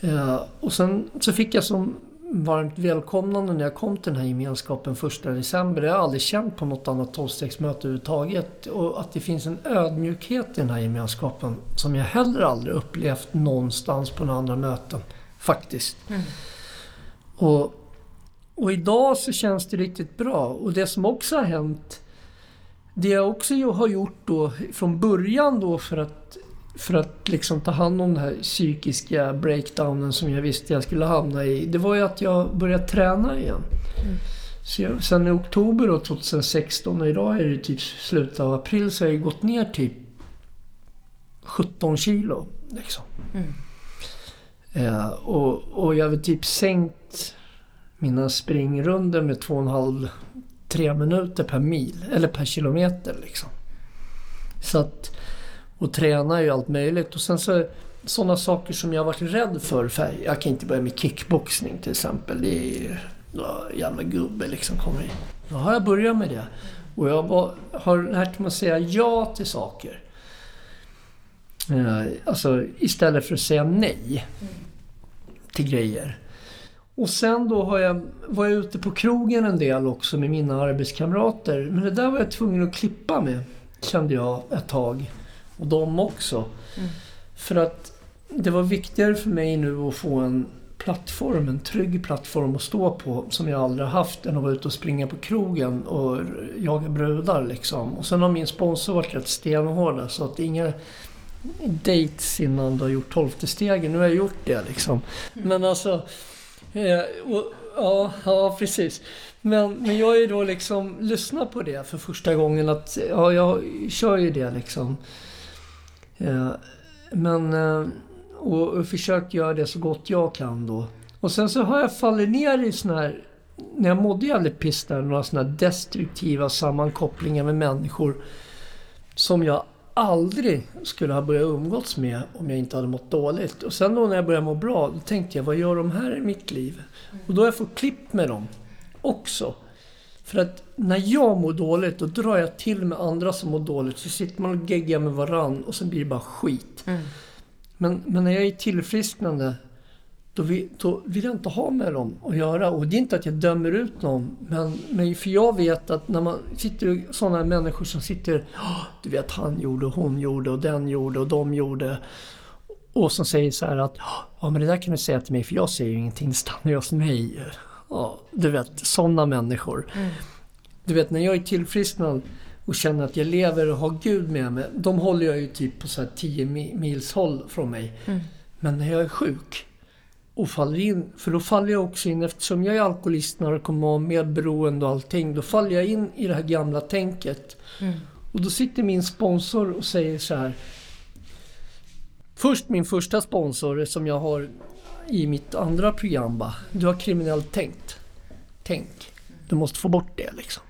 Eh, och sen så fick jag som varmt välkomnande när jag kom till den här gemenskapen första december. Jag har aldrig känt på något annat tolvstegsmöte överhuvudtaget. Och att det finns en ödmjukhet i den här gemenskapen som jag heller aldrig upplevt någonstans på några andra möten. Faktiskt. Mm. Och, och idag så känns det riktigt bra. Och det som också har hänt, det jag också har gjort då från början då för att, för att liksom ta hand om den här psykiska breakdownen som jag visste jag skulle hamna i. Det var ju att jag började träna igen. Mm. Så jag, sen i oktober då, 2016 och idag är det typ slutet av april så har jag gått ner typ 17 kilo. Liksom. Mm. Eh, och, och jag har typ sänkt mina springrunder med två och en halv, tre minuter per mil. Eller per kilometer liksom. Så att, och tränar ju allt möjligt. Och sen så sådana saker som jag varit rädd för. för jag kan inte börja med kickboxning till exempel. Det är ja, jävla gubbe liksom kommer in. Då har jag börjat med det. Och jag har lärt mig att säga ja till saker. Eh, alltså istället för att säga nej till grejer. Och sen då har jag, var jag ute på krogen en del också med mina arbetskamrater. Men det där var jag tvungen att klippa med, kände jag ett tag. Och de också. Mm. För att det var viktigare för mig nu att få en plattform, en trygg plattform att stå på som jag aldrig haft än att vara ute och springa på krogen och jaga brudar liksom. Och sen har min sponsor varit rätt stenhård så att inga dates innan du har gjort tolfte stegen. Nu har jag gjort det liksom. Mm. Men alltså... Eh, och, ja, ja, precis. Men, men jag har ju då liksom lyssnat på det för första gången. att Ja, jag kör ju det liksom. Eh, men... Eh, och, och försökt göra det så gott jag kan då. Och sen så har jag fallit ner i såna här... När jag mådde jävligt piss där, några såna här destruktiva sammankopplingar med människor. Som jag aldrig skulle ha börjat umgås med om jag inte hade mått dåligt. Och sen då när jag började må bra, då tänkte jag, vad gör de här i mitt liv? Och då har jag fått klipp med dem också. För att när jag mår dåligt, då drar jag till med andra som mår dåligt. Så sitter man och geggar med varann och sen blir det bara skit. Mm. Men, men när jag är tillfrisknande, då vill, då vill jag inte ha med dem att göra. Och det är inte att jag dömer ut någon. Men, men för jag vet att när man sitter sådana människor som sitter Du vet han gjorde och hon gjorde och den gjorde och de gjorde. Och som säger så här att Ja men det där kan du säga till mig för jag säger ju ingenting. Stannar jag hos mig. Ja, du vet sådana människor. Mm. Du vet när jag är tillfrisknad och känner att jag lever och har Gud med mig. De håller jag ju typ på så här 10 mils håll från mig. Mm. Men när jag är sjuk och faller in. För då faller jag också in, eftersom jag är alkoholist, narkoman, medberoende och allting. Då faller jag in i det här gamla tänket. Mm. Och då sitter min sponsor och säger så här. Först min första sponsor som jag har i mitt andra program bara. Du har kriminellt tänkt. Tänk. Du måste få bort det liksom.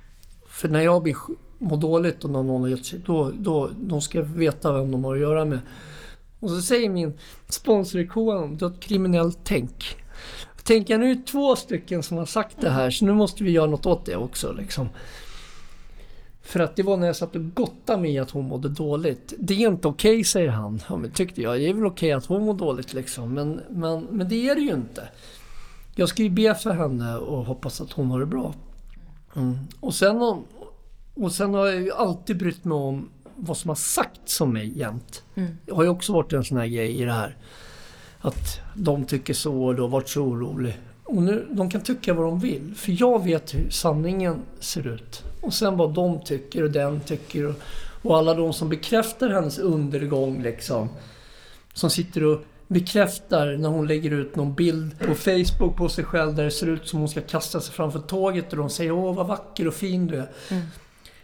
För när jag blir, mår dåligt och någon har gett sig, då, då de ska veta vem de har att göra med. Och så säger min sponsor i KM, du har ett kriminellt tänk. Tänk, jag nu är två stycken som har sagt det här, så nu måste vi göra något åt det också. Liksom. För att det var när jag satt och gottade mig att hon mådde dåligt. Det är inte okej, okay, säger han. Ja, men tyckte jag. Det är väl okej okay att hon mår dåligt liksom. Men, men, men det är det ju inte. Jag ska ju be för henne och hoppas att hon har det bra. Mm. Och, sen, och sen har jag ju alltid brytt mig om vad som har sagts om mig jämt. Mm. Det har ju också varit en sån här grej i det här. Att de tycker så och du har varit så orolig. Och nu, de kan tycka vad de vill. För jag vet hur sanningen ser ut. Och sen vad de tycker och den tycker. Och, och alla de som bekräftar hennes undergång liksom. Som sitter och bekräftar när hon lägger ut någon bild på Facebook på sig själv där det ser ut som hon ska kasta sig framför tåget och de säger åh vad vacker och fin du är. Mm.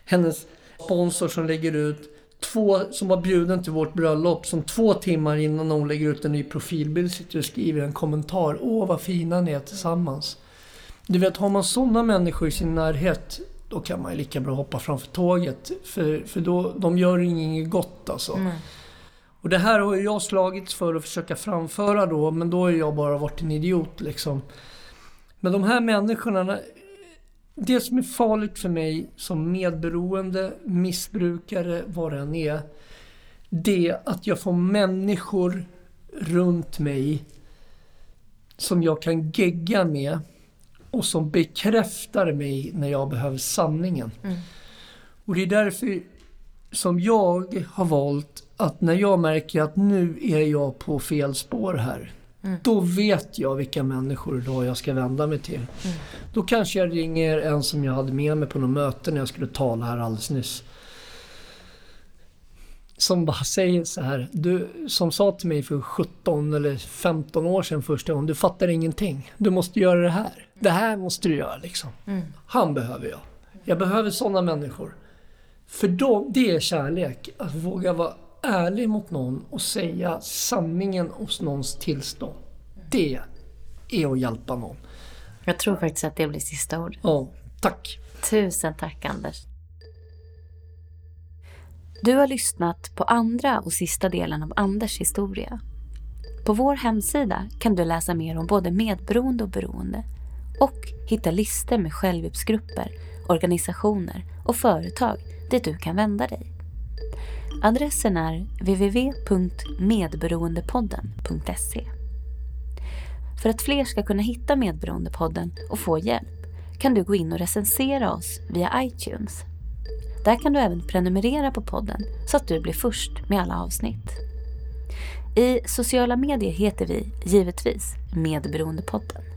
Hennes sponsor som lägger ut två, som var bjuden till vårt bröllop, som två timmar innan hon lägger ut en ny profilbild sitter och skriver en kommentar. Åh vad fina ni är tillsammans. Du vet, har man sådana människor i sin närhet då kan man ju lika bra hoppa framför tåget. För, för då, de gör inget gott alltså. Mm. Och det här har jag slagits för att försöka framföra då, men då har jag bara varit en idiot liksom. Men de här människorna, det som är farligt för mig som medberoende, missbrukare, vad det än är. Det är att jag får människor runt mig som jag kan gegga med och som bekräftar mig när jag behöver sanningen. Mm. Och det är därför som jag har valt att när jag märker att nu är jag på fel spår här. Mm. Då vet jag vilka människor då jag ska vända mig till. Mm. Då kanske jag ringer en som jag hade med mig på något möte när jag skulle tala här alldeles nyss. Som bara säger så här. Du, som sa till mig för 17 eller 15 år sedan första gången. Du fattar ingenting. Du måste göra det här. Det här måste du göra liksom. Mm. Han behöver jag. Jag behöver sådana människor. För då, det är kärlek. Att våga vara ärlig mot någon och säga sanningen hos någons tillstånd. Det är att hjälpa någon. Jag tror faktiskt att det blir sista ord. Ja, tack. Tusen tack Anders. Du har lyssnat på andra och sista delen av Anders historia. På vår hemsida kan du läsa mer om både medberoende och beroende och hitta listor med självhjälpsgrupper, organisationer och företag dit du kan vända dig. Adressen är www.medberoendepodden.se För att fler ska kunna hitta Medberoendepodden och få hjälp kan du gå in och recensera oss via iTunes. Där kan du även prenumerera på podden så att du blir först med alla avsnitt. I sociala medier heter vi givetvis Medberoendepodden.